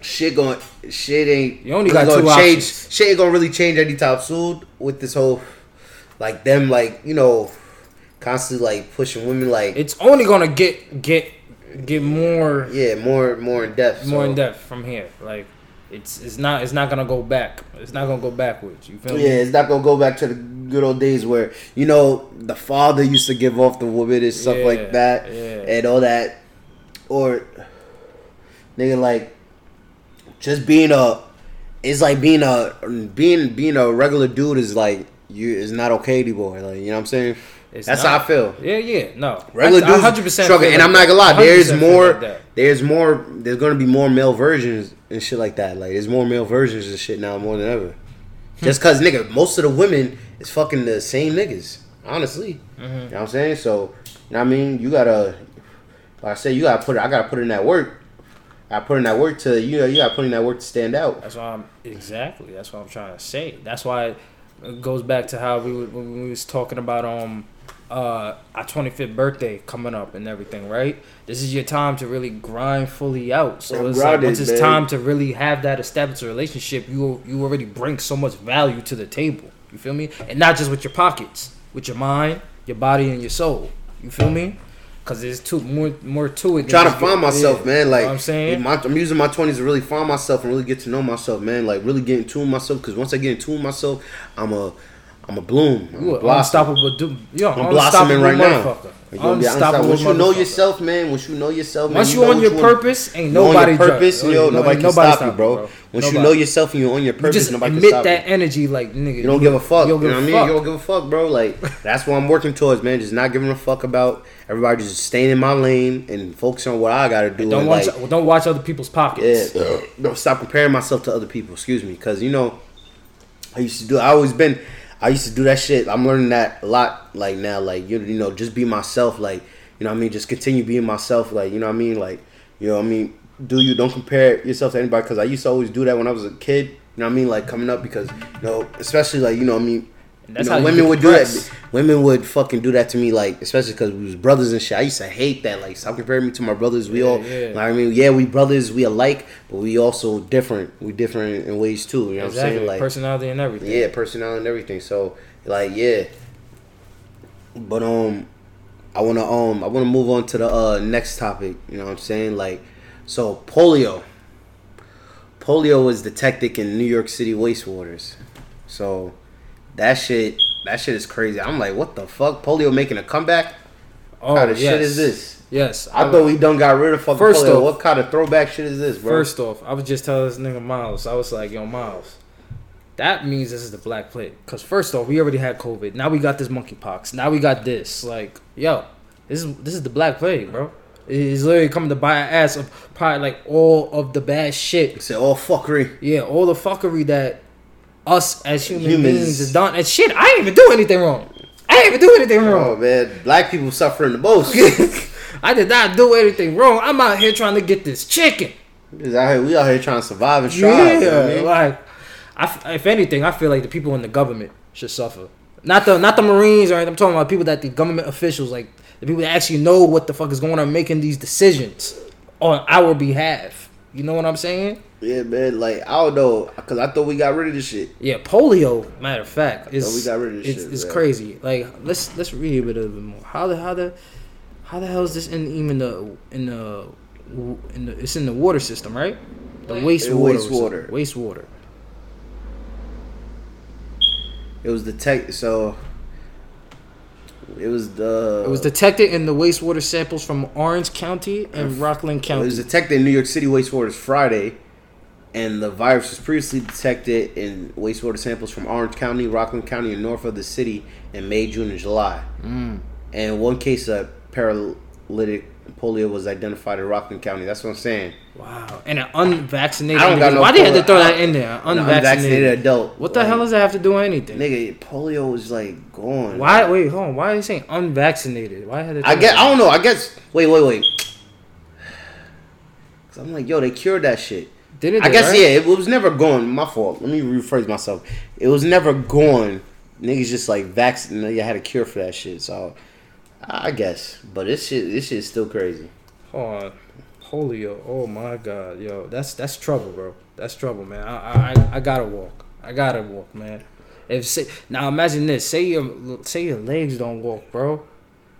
shit going shit ain't You only really got gonna change. options. Shit ain't gonna really change anytime soon with this whole like them like you know constantly like pushing women like It's only gonna get get get more yeah more more in depth more so. in depth from here. Like it's it's not it's not gonna go back. It's not gonna go backwards. You feel me? Yeah, me? it's not gonna go back to the good old days where you know the father used to give off the woman and stuff Yeah, like that, yeah. and all that, or nigga like just being a, it's like being a being being a regular dude is like you is not okay anymore. Like you know what I'm saying? It's That's not. how I feel. Yeah, yeah, no. Regular I- I dudes 100% struggling, feel and I'm not gonna lie. There's more. like there's more. There's gonna be more male versions and shit like that. Like there's more male versions and shit now more than ever. Hmm. Just cause nigga, most of the women is fucking the same niggas. Honestly, Mm-hmm. you know what I'm saying. So, you know what I mean, you gotta, like I said, you gotta put. I gotta put in that work. I put in that work to you know. You gotta put in that work to stand out. That's why I'm exactly. That's what I'm trying to say. That's why it goes back to how we when we was talking about um uh our 25th birthday coming up and everything. Right. This is your time to really grind fully out. So I'm it's like once it's man. time to really have that established relationship, you you already bring so much value to the table. You feel me? And not just with your pockets, with your mind, your body, and your soul. You feel me? Cause there's too more more to it. trying to find myself, man. You know Like I'm saying. my, I'm using my 20s to really find myself and really get to know myself, man. Like really get in tune myself. Because once I get in tune myself, I'm a, I'm a bloom. I'm You a blossom. unstoppable dude. You're I'm blossoming right now. Like, you'll Unstoppable Once you know yourself, man. Once you know yourself, man, Once you you know on your want. purpose, ain't You on nobody your purpose, yo, yo, no- nobody can nobody stop you, bro. Once you know yourself and you're on your You purpose, just nobody can emit stop that you. energy, like nigga. You don't give a fuck. You You, know what I mean? fuck. You don't give a fuck, bro. Like that's what I'm working towards, man. Just not giving a fuck about everybody. Just staying in my lane and focusing on what I gotta do. Don't and, watch. like, don't watch other people's pockets. Yeah, don't stop comparing myself to other people. Excuse me, because you know, I used to do. I always been. I used to do that shit. I'm learning that a lot. Like now, like you, you know, just be myself. Like you know, what I mean, just continue being myself. Like you know, what I mean, like you know, what I mean, do you don't compare yourself to anybody? Because I used to always do that when I was a kid. You know, what I mean, like coming up because you know, especially like you know, what I mean. That's you know, how women would do that. Women would fucking do that to me, like especially because we was brothers and shit. I used to hate that. Like, stop comparing me to my brothers. We Yeah, all, yeah. like, I mean, yeah, we brothers, we alike, but we also different. We different in ways too. You know what I'm saying? Like, Personality and everything. yeah, personality and everything. So, like, yeah. But um, I wanna um, I wanna move on to the uh next topic. You know what I'm saying? Like, so polio. Polio was detected in New York City wastewaters. So, that shit, that shit is crazy. I'm like, what the fuck? Polio making a comeback? Oh, kind of yes. shit is this? Yes, I thought we done got rid of fucking First polio. off- what kind of throwback shit is this, bro? First off, I was just telling this nigga Miles. I was like, "Yo, Miles, that means this is the black plague." Cause first off, we already had COVID. Now we got this monkeypox. Now we got this. Like, yo, this is this is the black plague, bro. It's literally coming to buy our ass of probably like all of the bad shit. It's all fuckery. Yeah, all the fuckery that us as human Humans. beings is done. And shit, I ain't even do anything wrong. I ain't even do anything oh, wrong. Oh man, black people suffering the most. I did not do anything wrong. I'm out here trying to get this chicken. Is out here, we out here trying to survive and strive. Yeah, you know what I like I f anything, I feel like the people in the government should suffer. Not the not the Marines or anything. I'm talking about people that the government officials, like the people that actually know what the fuck is going on, making these decisions on our behalf. You know what I'm saying? Yeah, man. Like I don't know, cause I thought we got rid of this shit. Yeah, polio. Matter of fact, is we got rid of this it's, shit, it's man. crazy. Like let's let's read a little bit more. How the how the how the hell is this in even the in the in the it's in the water system, right? The wastewater. wastewater. Wastewater. It was the tech. So it was the. It was detected in the wastewater samples from Orange County and Rockland County. It was detected in New York City wastewaters Friday, and the virus was previously detected in wastewater samples from Orange County, Rockland County, and north of the city in May, June, and July. Mm. And one case of paralytic polio was identified in Rockland County. That's what I'm saying. wow. And an unvaccinated. I don't got no Why they had to polio. throw that I- in there? Unvaccinated. unvaccinated adult. What the Like, hell does that have to do with anything? Nigga, polio was like gone. Why? Wait, hold on. Why are you saying unvaccinated? Why had to? I get. I don't know. I guess. Wait, wait, wait. Cause I'm like, yo, they cured that shit. Did it? I guess right? yeah. It was never gone. My fault. Let me rephrase myself. It was never gone. Niggas just like vaccinated. You had a cure for that shit. So I guess. But this shit. This shit's still crazy. Hold on. Polio. Oh my god, yo, that's that's trouble, bro. That's trouble, man. I I, I gotta walk. I gotta walk, man. If say, now imagine this. Say your say your legs don't walk, bro.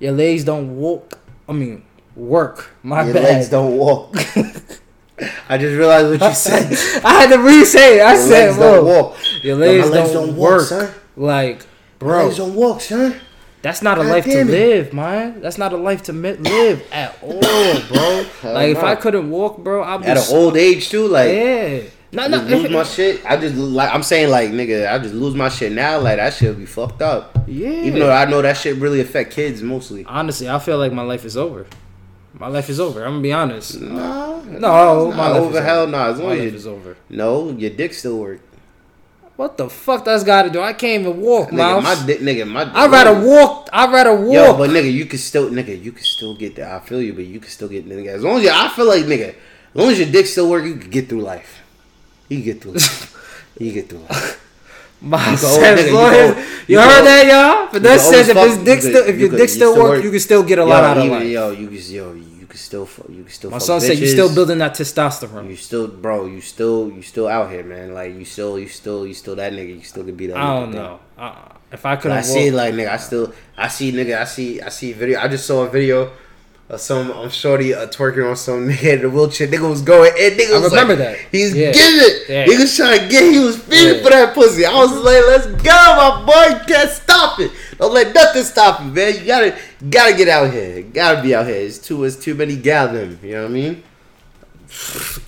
Your legs don't walk. I mean, work. My Your bad. legs don't walk. I just realized what you said. I had to re-say it. I Your said, legs bro, don't walk. your Yo, legs, my legs don't, don't walk, work. son. Like, bro, legs don't walk, son. That's not a God life to it. live, man. That's not a life to mi- live at all, bro. Like if no. I couldn't walk, bro, I'd be At an s- old age too, like. yeah. No, no. lose my shit. I just like I'm saying like nigga, I just lose my shit now. Like that shit would be fucked up. Yeah. Even though I know that shit really affect kids mostly. Honestly, I feel like my life is over. My life is over. I'm gonna be honest. No, No, it's my life over. is Hell over. no. As My long life as is over. no, your dick still work. What the fuck that's got to do? I can't even walk, Nigga, Miles. my nigga, my. I'd rather walk. I'd rather walk. Yo, but nigga, you can still, nigga, you can still get that. I feel you, but you can still get nigga. As long as you, I feel like nigga, as long as your dick still work, you can get through life. You can get through life. you can get through life. Miles You says, nigga, you go- you, you heard go- that, y'all? But that says if always his dick still, if your dick still work, work- you can still get a Yo, lot out of life. yo, you can, yo, can still, you can still. My son said you bitches. still building that testosterone. You still, bro. You still, you still out here, man. Like you still, you still, you still that nigga. You still could be that. I nigga, don't know. Uh, if I couldn't I see like nigga. I still, I see nigga. I see, I see video. I just saw a video of some. I'm shorty uh, twerking on some nigga in the wheelchair. Nigga was going. And nigga I was remember like, that. He's Yeah. getting it. Yeah. He was trying to get. He was feeding Yeah. for that pussy. I was like, let's go, my boy. You can't stop it. Don't let nothing stop you, man. You gotta, gotta get out here. You gotta be out here. It's too, it's too many gal them. You know what I mean?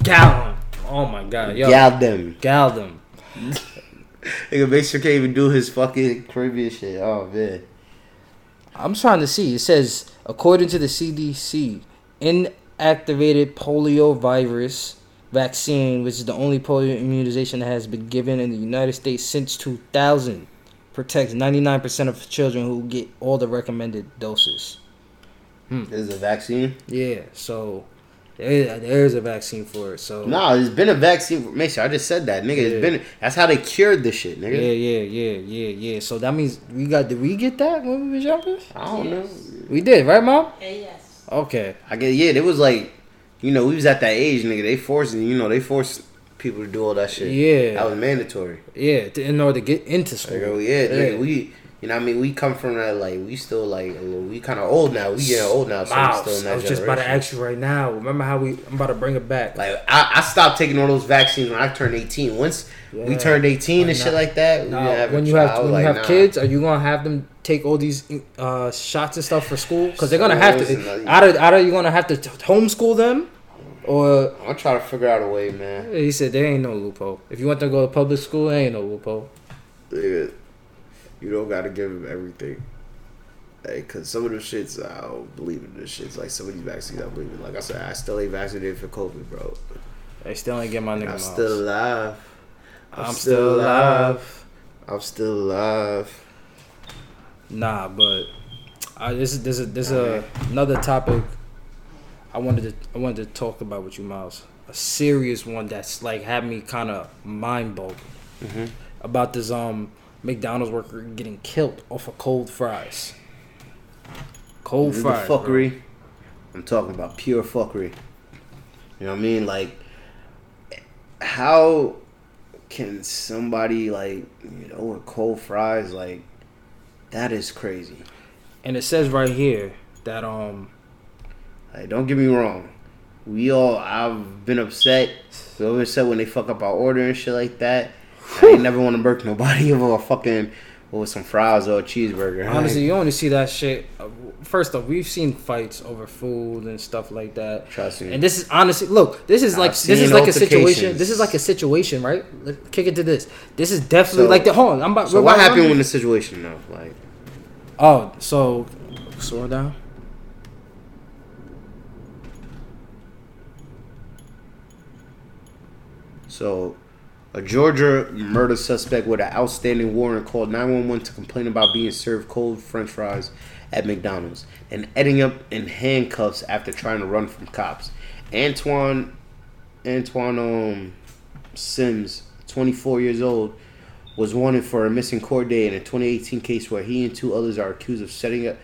gal. Oh my god, yo, Gal them. gal them. Nigga, make sure can't even do his fucking Caribbean shit. Oh man. I'm trying to see. It says, according to the CDC, inactivated polio virus vaccine, which is the only polio immunization that has been given in the United States since 2000, protects 99% of children who get all the recommended doses. This is a vaccine. Yeah, so there, there is a vaccine for it. So No, there's been a vaccine. For, make sure I just said that, nigga. Yeah. It's been. That's how they cured this shit, nigga. yeah, yeah, yeah, yeah. Yeah. So that means we got. Did we get that when we was younger? I don't know. We did, right, mom? yes. Okay. I get. Yeah, it was like, you know, we was at that age, nigga. They forced, you know, they forced people to do all that shit. Yeah. that was mandatory. Yeah, to, in order to get into school. Like, oh yeah, nigga, we You know what I mean? We come from that like we still like we kind of old now. We getting old now, so we Miles, still in that I was just about to ask you right now. Remember how we? I'm about to bring it back. Like I, I stopped taking all those vaccines when I turned eighteen. Once we turned eighteen and Nah. shit like that, have when you child. have when like, you have nah. kids, are you gonna have them take all these uh, shots and stuff for school? Because they're gonna have to. uh, Either either you gonna have to t- homeschool them, or I'm trying to figure out a way, man. he said there ain't no loophole. If you want to go to public school, there ain't no loophole. Nigga, You don't gotta give him everything. Hey, cause some of the shits I don't believe in this shits. Like some of these vaccines I believe in. Like I said, I still ain't vaccinated for COVID, bro. They still ain't get my nigga. I'm Miles. still alive. I'm still alive. I'm still alive. Nah, but I, this is this is this is a, another topic. I wanted to I wanted to talk about with you, Miles. A serious one that's like had me kind of mind boggling Mhm. about this um McDonald's worker getting killed off of cold fries. Cold This fries, the bro. fuckery. I'm talking about pure fuckery. You know what I mean? Like, how can somebody like you know with cold fries like that is crazy. And it says right here that um Like, don't get me wrong. We all I've been upset. Always upset when they fuck up our order and shit like that. I ain't never want to burk nobody over a fucking over some fries or a cheeseburger. honestly you only see that shit. uh, First off, we've seen fights over food and stuff like that. trust me. And this is honestly, look, this is I've like this is like a situation. This is like a situation, right? Let's kick it to this. This is definitely So- like the hold on. I'm about. so what about- happened with the situation though? Like, Oh, so slow down. So, a Georgia murder suspect with an outstanding warrant called 911 to complain about being served cold french fries at McDonald's and ending up in handcuffs after trying to run from cops. Antoine Antoine um, Sims, 24 years old, was wanted for a missing court day in a 2018 case where he and two others are accused of setting up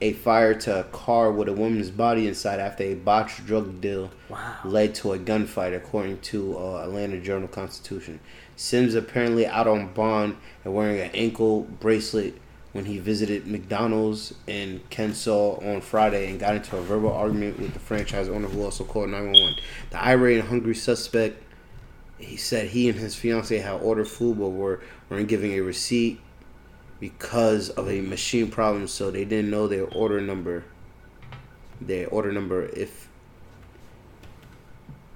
a fire to a car with a woman's body inside after a botched drug deal Wow. led to a gunfight, according to uh, Atlanta Journal Constitution. Sims apparently out on bond and wearing an ankle bracelet when he visited McDonald's in Kennesaw on Friday and got into a verbal argument with the franchise owner who also called 911. The irate and hungry suspect, he said he and his fiance had ordered food but were, weren't giving a receipt because of a machine problem, so they didn't know their order number. Their order number if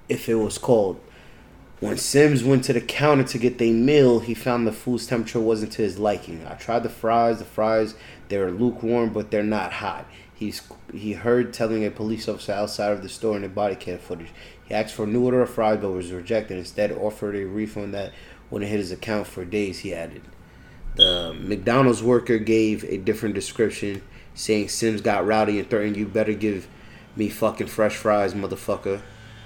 if it was called. When Sims went to the counter to get their meal, he found the food's temperature wasn't to his liking. I tried the fries. The fries they're lukewarm, but they're not hot. He's he heard telling a police officer outside of the store in the body cam footage. He asked for a new order of fries, but was rejected. Instead, offered a refund that wouldn't hit his account for days. He added. The McDonald's worker gave a different description, saying Sims got rowdy and threatened, "You better give me fucking fresh fries, motherfucker."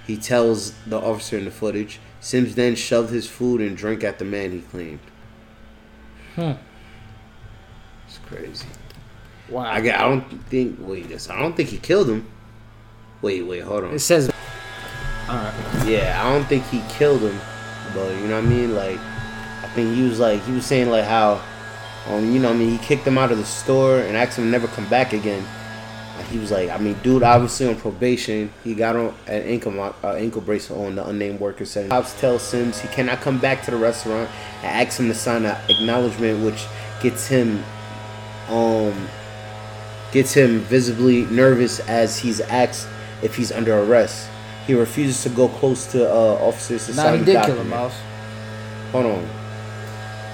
He tells the officer in the footage. Sims then shoved his food and drink at the man. He claimed. Hmm. It's crazy. Wow. I, I don't think. Wait, this. I don't think he killed him. Wait, wait, hold on. it says. All right. Yeah, I don't think he killed him, but you know what I mean. Like, Think he was like he was saying like how, um, you know, I mean, he kicked him out of the store and asked him to never come back again. Like, he was like, I mean, dude, obviously on probation, he got on an ankle uh, ankle bracelet on. The unnamed worker said, cops tell Sims he cannot come back to the restaurant and ask him to sign an acknowledgement, which gets him, um, gets him visibly nervous as he's asked if he's under arrest. He refuses to go close to uh, officers to Nah, sign he did kill document. him, Miles. Hold on.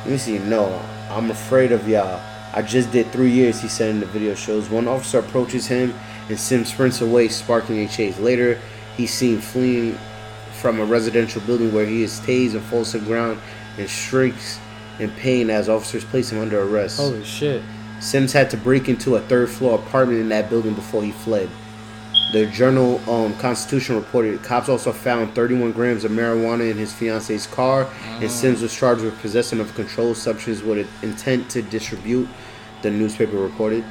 Let me see. No, I'm afraid of y'all. I just did three years, he said in the video shows. One officer approaches him and Sim sprints away, sparking a chase. Later, he's seen fleeing from a residential building where he is tased and falls to the ground and shrieks in pain as officers place him under arrest. Holy shit. Sims had to break into a third floor apartment in that building before he fled. The journal um, Constitution reported cops also found 31 grams of marijuana in his fiance's car, and Sims was charged with possession of controlled substance with an intent to distribute. The newspaper reported.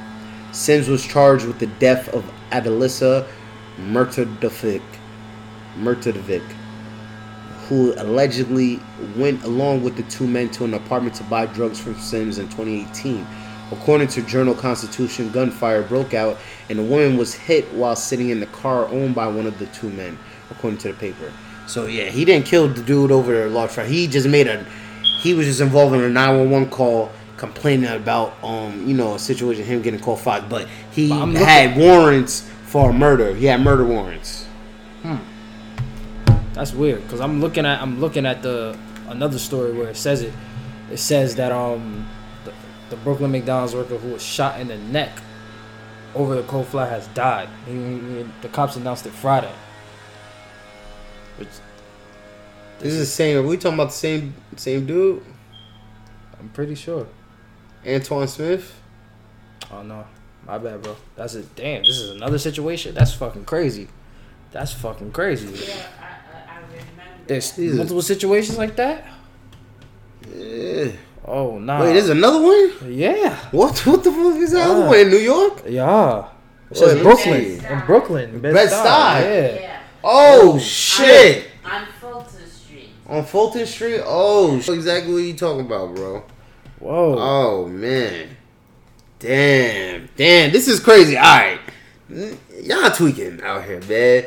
Sims was charged with the death of Adalissa Murtadovic, Murtadovic, who allegedly went along with the two men to an apartment to buy drugs from Sims in 2018. According to Journal Constitution, gunfire broke out and the woman was hit while sitting in the car owned by one of the two men, according to the paper. So yeah, he didn't kill the dude over the large fire. He just made a he was just involved in a 911 call complaining about um you know a situation him getting called five but he But had warrants for murder he had murder warrants Hmm. That's weird because I'm looking at I'm looking at the another story where it says it. It says that um the, the Brooklyn McDonald's worker who was shot in the neck over the cold flat has died. He, he- the cops announced it Friday. Which this is the same are we talking about the same same dude I'm pretty sure. antoine smith Oh no, my bad, bro. That's it. Damn, this is another situation. That's fucking crazy. That's fucking crazy. Yeah, I, I, I remember. There's Jesus. multiple situations like that. Yeah. Oh nah. wait there's another one yeah. what what the fuck is that other Ah. one in new york Yeah. It Wait, says let Brooklyn. In Brooklyn. Bed-Stuy. Yeah. Yeah. oh shit On Fulton Street. on fulton street oh sh- exactly what you talking about bro Whoa. Oh man. Damn. Damn, this is crazy. Alright. Y'all tweaking out here, man.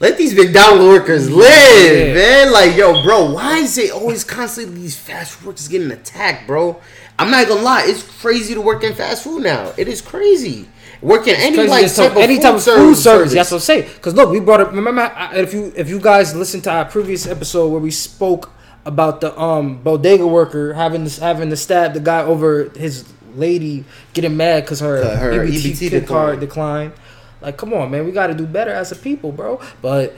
Let these McDonald's workers live, Yeah. man. Like, yo, bro, why is it always constantly these fast food workers getting attacked, bro? I'm not gonna lie, it's crazy to work in fast food now. It is crazy. Working any like type of any type of food service. service. That's what I'm saying. Because look, we brought up. Remember, I- if you if you guys listened to our previous episode where we spoke about the um bodega worker having this having to stab the guy over his lady getting mad because her, Uh, her EBT, EBT card declined. Like, come on, man, we got to do better as a people, bro. But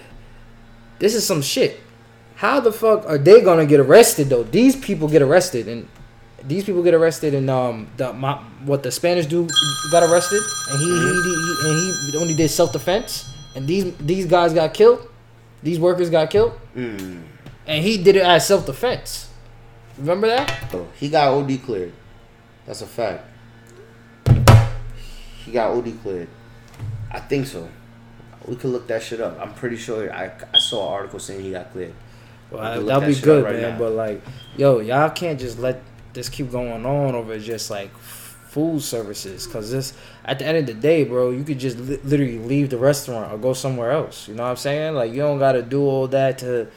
this is some shit. How the fuck are they gonna get arrested though? These people get arrested and these people get arrested and um the my, what the Spanish dude got arrested and he, he, he and he only did self defense and these these guys got killed. These workers got killed Mm. and he did it as self defense. Remember that? Oh, He got OD cleared. That's a fact. He got OD cleared. I think so. We could look that shit up. I'm pretty sure I, I saw an article saying he got cleared. Well, look that'll that be good, right man. now. But like, yo, y'all can't just let this keep going on over just like food services, cause this at the end of the day, bro, you could just li- literally leave the restaurant or go somewhere else. You know what I'm saying? Like, you don't gotta do all that to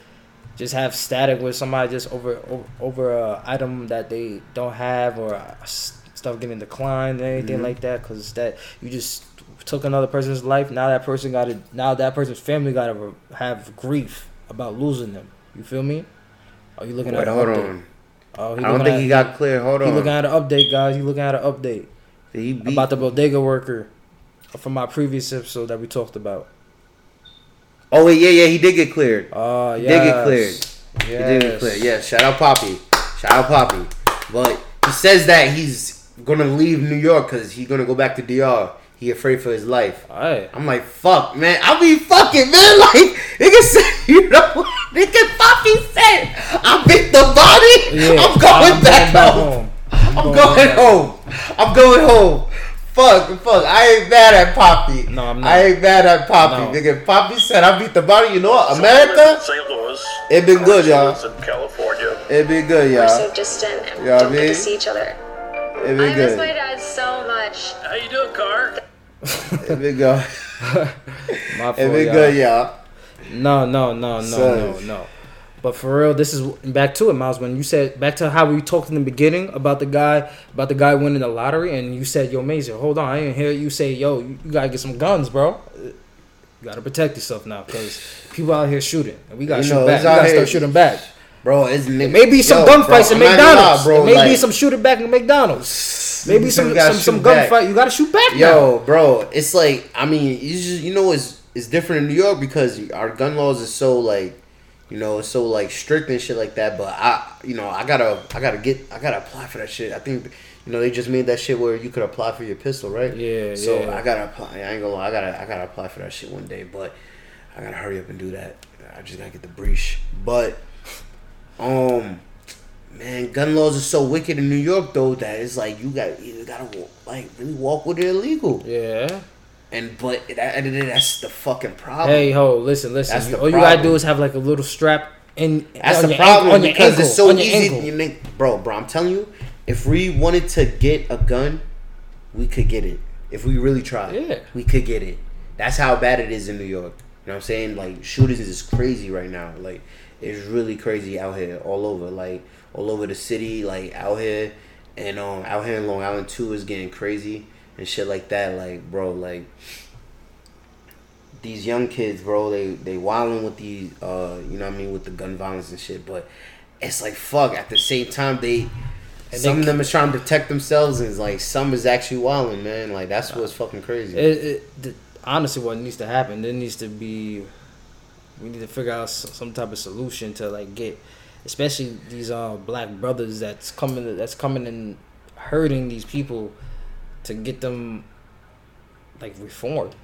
just have static with somebody just over over, over a item that they don't have or stuff getting declined or anything Mhm. like that, cause that you just took another person's life. Now that person got to now that person's family got to have grief about losing them. You feel me? Are you looking Wait, at hold update? on. Oh, he I don't think at, he got cleared. Hold He on. looking at an update, guys. He looking at an update he beat? about the bodega worker from my previous episode that we talked about. oh wait, yeah, yeah, he did get cleared. Oh, He yeah. did get cleared. He did get cleared. Yeah, shout out Poppy. Shout out Poppy. But he says that he's gonna leave New York because he's gonna go back to DR. He afraid for his life. All right. I'm like, fuck, man. I'll be fucking, man. Like, nigga said, you know what? Nigga Poppy said, I beat the body. Yeah, I'm going back, home. I'm, going going, back. home. I'm going home. Fuck, fuck. I ain't mad at Poppy. No, I'm not. I ain't mad at Poppy. No. Nigga, Poppy said, I beat the body. You know what? America, St. Louis. it been good, y'all. In California. It been good, y'all. We're so distant and Yeah, I don't get mean- to see each other. It I been miss my dad so much. How you doing, Car? It been good. My fault, It been y'all. good, y'all. No, no, no, no, no, no. But for real, this is back to it, Miles. When you said back to how we talked in the beginning about the guy about the guy winning the lottery, and you said, "Yo, Mazer, hold on, I didn't hear you say, yo, you, gotta get some guns, bro. You gotta protect yourself now, because people out here shooting, and we gotta You shoot know, back. We gotta start shooting back. Bro, it's It may some gunfights bro, in I'm not gonna lie, McDonald's. bro. it may be like- some shooting back in McDonald's. Maybe some some, some gunfight. You gotta shoot back now. Yo, bro, it's like I mean, you just you know it's it's different in New York because our gun laws is so like, you know, it's so like strict and shit like that. But I, you know, I gotta I gotta get I gotta apply for that shit. I think you know they just made that shit where you could apply for your pistol, right? Yeah, So yeah. I gotta apply. I ain't gonna lie, I gotta I gotta apply for that shit one day, but I gotta hurry up and do that. I just gotta get the breach. But um. Man, gun laws are so wicked in New York though that it's like you got you gotta like really walk with it illegal. Yeah. And but at the end of the day, that's the fucking problem. Hey ho, listen, listen. That's You- all you gotta do is have like a little strap in. that's on the your problem ankle, because ankle, it's so easy. You make, bro, bro. I'm telling you, if we wanted to get a gun, we could get it. If we really tried, Yeah. we could get it. That's how bad it is in New York. You know what I'm saying? Like shootings is crazy right now. Like it's really crazy out here, all over. Like all over the city, like out here, and um out here in Long Island too is getting crazy and shit like that. Like bro, like these young kids, bro, they they wilding with these, uh, you know what I mean, with the gun violence and shit. But it's like fuck. At the same time, they. And some they- of them is trying to protect themselves, and it's like some is actually wilding, man. Like that's what's fucking crazy. It, it, the, honestly, what needs to happen, there needs to be, we need to figure out some type of solution to like get, especially these uh black brothers that's coming that's coming and hurting these people, to get them, like reformed.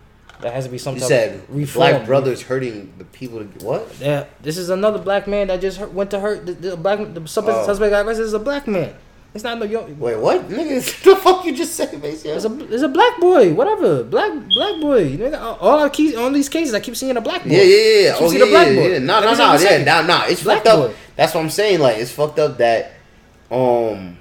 That has to be some you said of reform. black brothers hurting the people. To, what? Yeah, this is another black man that just hurt, went to hurt the, the black the suspect, Oh. suspect got arrested. Is a black man. It's not no young. Wait, what? Nigga, the fuck you just said, basically? It's a it's a black boy, whatever. Black black boy. Nigga, all our keys on these cases, I keep seeing a black boy. Yeah, yeah, yeah. Keep Oh, seeing yeah, a black yeah, boy. yeah. No, no, no. Yeah, second. nah, nah. It's Black fucked up. boy. That's what I'm saying. Like, it's fucked up that, um,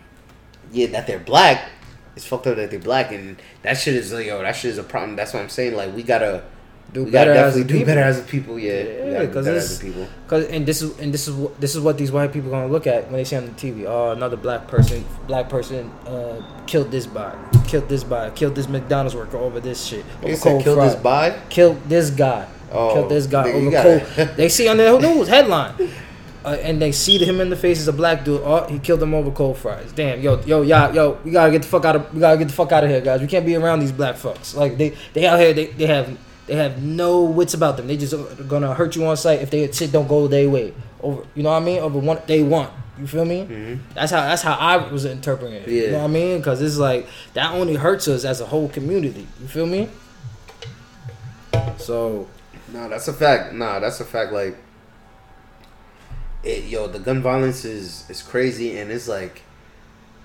yeah, that they're black. It's fucked up that they're black, and that shit is like, yo, that shit is a problem. That's what I'm saying. Like, we gotta Do better as a do people. better as a people. Yeah, we Yeah, do 'cause better it's- as a people. Cause and this is and this is what this is what these white people gonna look at when they see on the TV. Oh, another black person, black person uh, killed this guy, killed this guy, killed this McDonald's worker over this shit. Over said cold kill this by. Killed this guy. Oh, killed this guy over cold. They see on the news headline. Uh, and they see him in the face as a black dude. Oh, he killed him over cold fries. Damn, yo, yo, yo, yo, we gotta get the fuck out of, we gotta get the fuck out of here, guys. We can't be around these black fucks. Like they, they out here, they, they have, they have no wits about them. They just gonna hurt you on sight if they shit don't go their way. Over, you know what I mean? Over what they want. You feel me? Mm-hmm. That's how, that's how I was interpreting it. You Yeah. know what I mean? Because it's like that only hurts us as a whole community. You feel me? So No, that's a fact. Nah, that's a fact. Like, it, yo, the gun violence is is crazy, and it's like,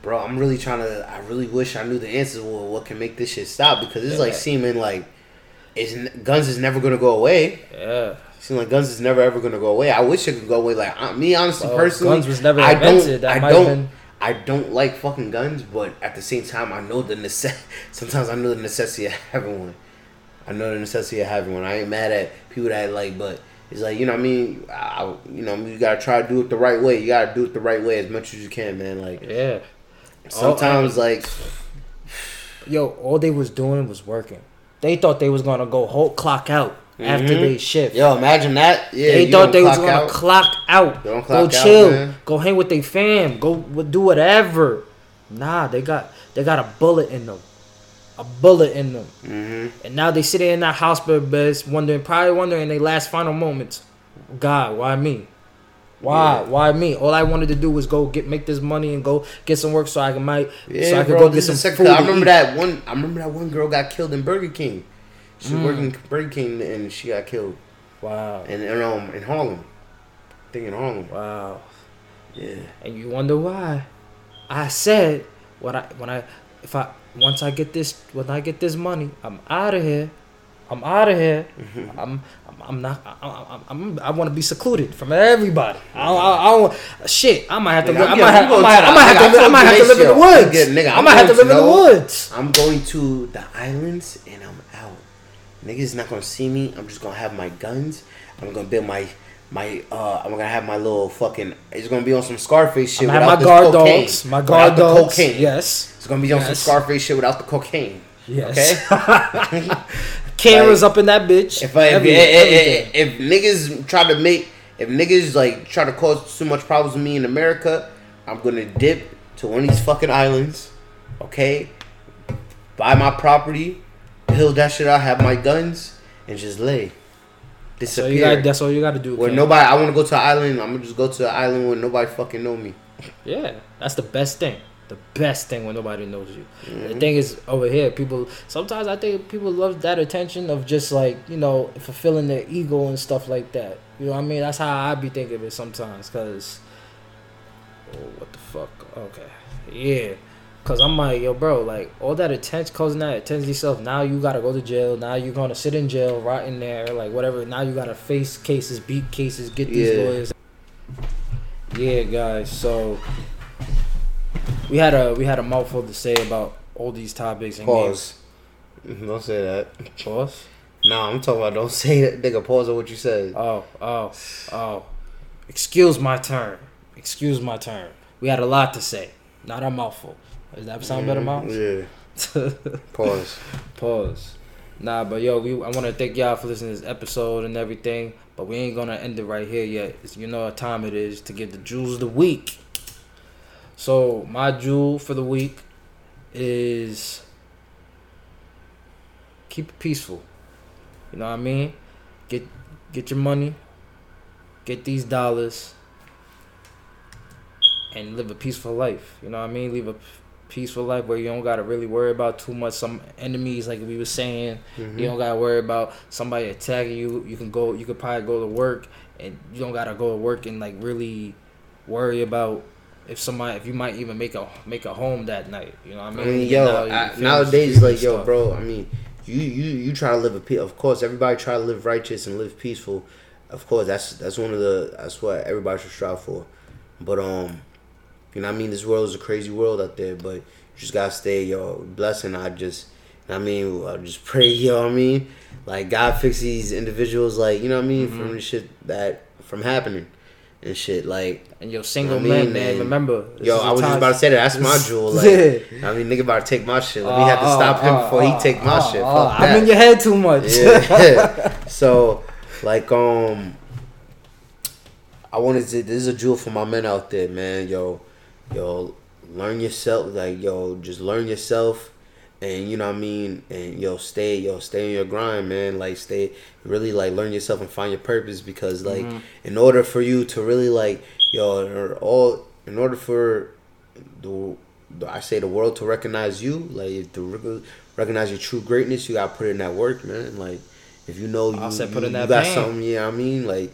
bro, I'm really trying to. I really wish I knew the answers. Well, what can make this shit stop? Because it's like seeming like, is guns is never gonna go away. yeah. Seem like guns is never ever gonna go away. I wish it could go away. Like uh, me, honestly, Well, personally, guns was never I invented. don't. That I don't. been- I don't like fucking guns, but at the same time, I know the necess- Sometimes I know the necessity of having one. I know the necessity of having one. I ain't mad at people that like, but it's like you know what I mean. I, you know, you gotta try to do it the right way. You gotta do it the right way as much as you can, man. Like Yeah. sometimes, like Yo, all they was doing was working. They thought they was gonna go whole clock out after Mhm. they shift. yo, imagine that. Yeah, they thought they was gonna out. clock out. They don't go clock out, chill. man. Go hang with their fam. Go do whatever. Nah, they got they got a bullet in them. A bullet in them. Mhm. And now they sitting in that hospital beds wondering, probably wondering in their last final moments, God, why me? Why? Yeah. Why me? All I wanted to do was go get make this money and go get some work so I can might Yeah, so I could bro. go get some food. I remember that one. I remember that one girl got killed in Burger King. She Mm. was working in Burger King and she got killed Wow. in in, um in Harlem. I think in Harlem. Wow. Yeah. and you wonder why. I said when I when I if I once I get this when I get this money, I'm out of here. I'm out of here. Mm-hmm. I'm, I'm I'm not I, I, I'm I want to be secluded from everybody. I don't, I, I don't shit. I might have to. Nigga, live, I'm I might have, I'm might, I to- might have nigga, to. I'm I might have to live in the to this, yo. woods. Nigga, nigga, I I'm might have to live in the woods. I'm going to the islands and I'm out. Niggas not gonna see me. I'm just gonna have my guns. I'm gonna build my my. uh I'm gonna have my little fucking. It's gonna be on some Scarface shit I'm without have my guard cocaine. dogs. My guard the dogs. cocaine. Yes. It's gonna be on some Scarface shit without the cocaine. Yes. Okay. Cameras Like, up in that bitch. If I if, Every- if, if, niggas try to make if niggas like try to cause too much problems with me in America, I'm gonna dip to one of these fucking islands, okay? Buy my property, build that shit out, have my guns, and just lay. so Disappear. you got, that's all you got to do. where Cam. nobody I wanna go to an island, I'm gonna just go to an island where nobody fucking know me. Yeah, that's the best thing. The best thing when nobody knows you. Mm-hmm. The thing is over here, people. Sometimes I think people love that attention of just like you know fulfilling their ego and stuff like that. You know what I mean? That's how I be thinking of it sometimes. Cause, oh, what the fuck? Okay, yeah. Cause I'm like, yo, bro, like all that attention, causing that attention yourself. Now you gotta go to jail. Now you're gonna sit in jail, rot in there, like whatever. Now you gotta face cases, beat cases, get these Yeah. lawyers. Yeah, guys. So we had a we had a mouthful to say about all these topics and Pause. Mm-hmm, don't say that. games. Pause. Nah, I'm talking about don't say that. Nigga, pause on what you said. Oh, oh, oh. Excuse my turn. Excuse my turn. We had a lot to say. Not a mouthful. Does that sound better, mm-hmm, Miles? Yeah. Pause. Pause. Nah, but yo, we I want to thank y'all for listening to this episode and everything. But we ain't gonna end it right here yet. It's, you know what time it is to get the jewels of the week. So my jewel for the week is keep it peaceful. You know what I mean? Get get your money, get these dollars, and live a peaceful life. You know what I mean? Live a peaceful life where you don't gotta really worry about too much. Some enemies, like we were saying, Mm-hmm. you don't gotta worry about somebody attacking you. You can go. You could probably go to work, and you don't gotta go to work and like really worry about if somebody if you might even make a make a home that night. You know what I I mean? mean, yo, know, I, nowadays, like, yo, Stuff. bro. I mean, you you you try to live a pe- Of course, everybody try to live righteous and live peaceful. Of course, that's that's one of the that's what everybody should strive for. But um, you know, what I mean, this world is a crazy world out there. But you just gotta stay, yo, blessing. I just, I mean, I just pray, yo. I mean, like God fix these individuals, like you know, what I mean, Mm-hmm. from the shit that from happening and shit, like. And yo, single I mean, men, man, man, remember. Yo, I was just about to say that. That's my jewel. Like, I mean, nigga about to take my shit. Let me have to Oh, stop him oh, before oh, he take my oh, shit. oh, I'm in your head too much. yeah. so, like, um, I wanted to. This is a jewel for my men out there, man. Yo, yo, learn yourself. Like, yo, just learn yourself, and you know what I mean. And yo, stay, yo, stay in your grind, man. Like, stay, really, like, learn yourself and find your purpose. Because, like, mm-hmm. in order for you to really, like, yo, all, in order for the, I say the world to recognize you, like, to recognize your true greatness, you gotta put in that work, man. Like, if you know you, said put you, in you that got pain. something, you know I mean? Like,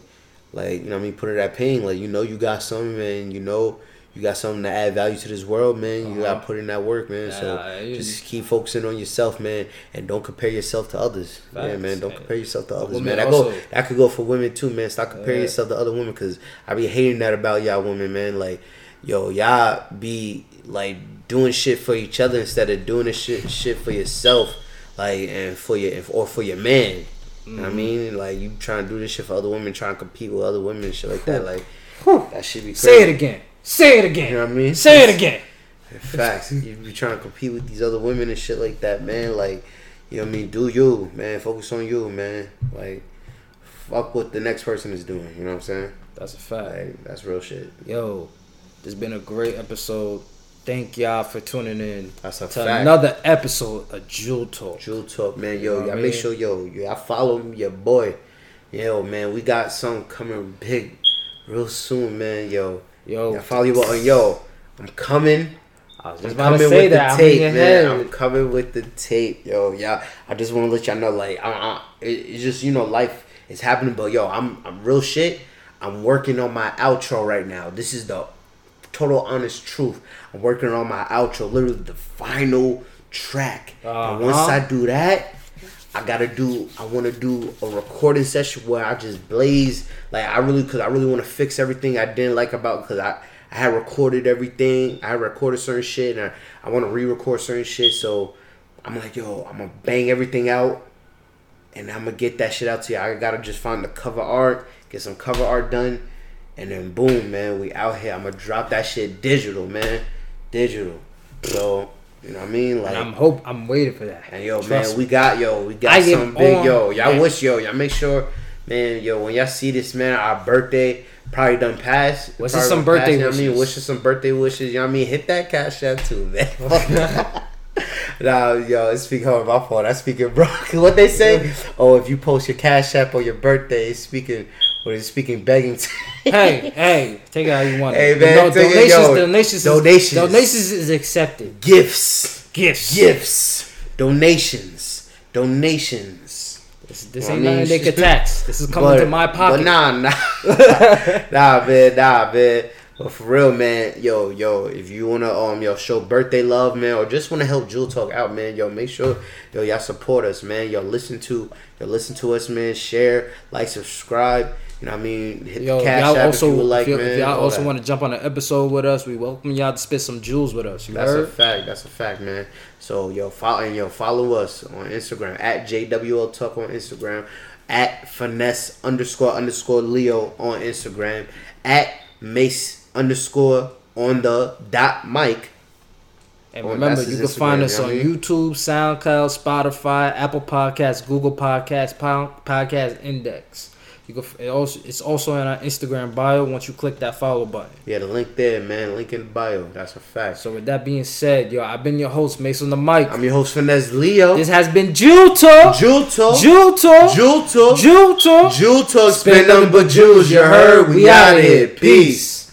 like you know what I mean? Put in that pain. Like, you know you got something, man. You know you got something to add value to this world, man. You Uh-huh. gotta put in that work, man. so Yeah, just keep focusing on yourself, man, and don't compare yourself to others. yeah, man. Don't compare yourself to others, women man. That also- go that could go for women too, man. Stop comparing Yeah. yourself to other women, cause I be hating that about y'all women, man. Like, yo, y'all be like doing shit for each other instead of doing this shit shit for yourself, like and for your or for your man. You know what I Mm-hmm. mean? Like you trying to do this shit for other women, trying to compete with other women and shit like that. Like that should be crazy. Say it again. Say it again. You know what I mean? Say it again. Facts. You be trying to compete with these other women and shit like that, man. Like, you know what I mean? Do you, man. Focus on you, man. Like, fuck what the next person is doing. You know what I'm saying? That's a fact. Like, that's real shit. Yo, this has been a great episode. Thank y'all for tuning in That's a to fact. another episode of Jewel Talk. Jewel Talk, man. You know Yo, y'all I make sure, yo, y'all follow your boy. Yo, man, we got something coming big real soon, man. Yo, Yo, y'all follow your boy. Yo, I'm coming. I was I'm just about to coming say with that. the I'm tape, man. I'm coming with the tape, yo. Yeah, I just want to let y'all know, like, uh, uh, it's just you know, life is happening, but yo, I'm I'm real shit. I'm working on my outro right now. This is the total honest truth. I'm working on my outro, literally the final track. And once Uh-huh. I do that, I gotta do. I want to do a recording session where I just blaze. Like I really, cause I really want to fix everything I didn't like about. Cause I, I had recorded everything. I recorded certain shit, and I, I want to re-record certain shit. So I'm like, yo, I'm gonna bang everything out, and I'm gonna get that shit out to you. I gotta just find the cover art, get some cover art done, and then boom, man, we out here. I'm gonna drop that shit digital, man, digital. So you know what I mean, like. and I'm hope I'm waiting for that. And yo, Trust man, me. we got yo, we got I something big, on, yo. Y'all man. wish yo, y'all make sure, man, yo, when y'all see this, man, our birthday probably done passed. Wish us some birthday you know I mean, wishes. wish us some birthday wishes. You know what I mean? Hit that cash app too, man. nah, yo, it's speaking of my fault. I speaking broke. what they say? Oh, if you post your cash app on your birthday, it's speaking. Is speaking begging? To hey, hey, take it how you want. Hey, it. man, no, take it, donations, yo, donations, donations. Is, donations is accepted. gifts, Gifts, gifts, donations, donations. This, this I ain't mean, nothing they could tax. This is coming to my pocket. But nah, nah, nah, man, nah, man. But for real, man, yo, yo, if you wanna um yo show birthday love, man, or just wanna help Jewel Talk out, man, yo, make sure yo y'all support us, man. Yo, listen to yo listen to us, man. Share, like, subscribe. You know what I mean? Hit Yo, the cash y'all app also, if you like, if, y'all- man. if y'all also want to jump on an episode with us, we welcome y'all to spit some jewels with us. You That's a fact. That's a fact, man. So yo, follow and yo, follow us on Instagram at JWL Talk on Instagram, at finesse underscore underscore Leo on Instagram, at Mace underscore on the dot Mike. And Oh, remember, you can find us on what I mean? YouTube, SoundCloud, Spotify, Apple Podcasts, Google Podcasts, Podcast Index. You can. It also, it's also in our Instagram bio. Once you click that follow button. Yeah, the link there, man. Link in the bio. That's a fact. So with that being said, yo, I've been your host, Mason the Mic. I'm your host, Finesse Leo. This has been. Jewel Talk. Jewel Talk. Jewel Talk. Spin but jewels. You heard? We out here. Peace.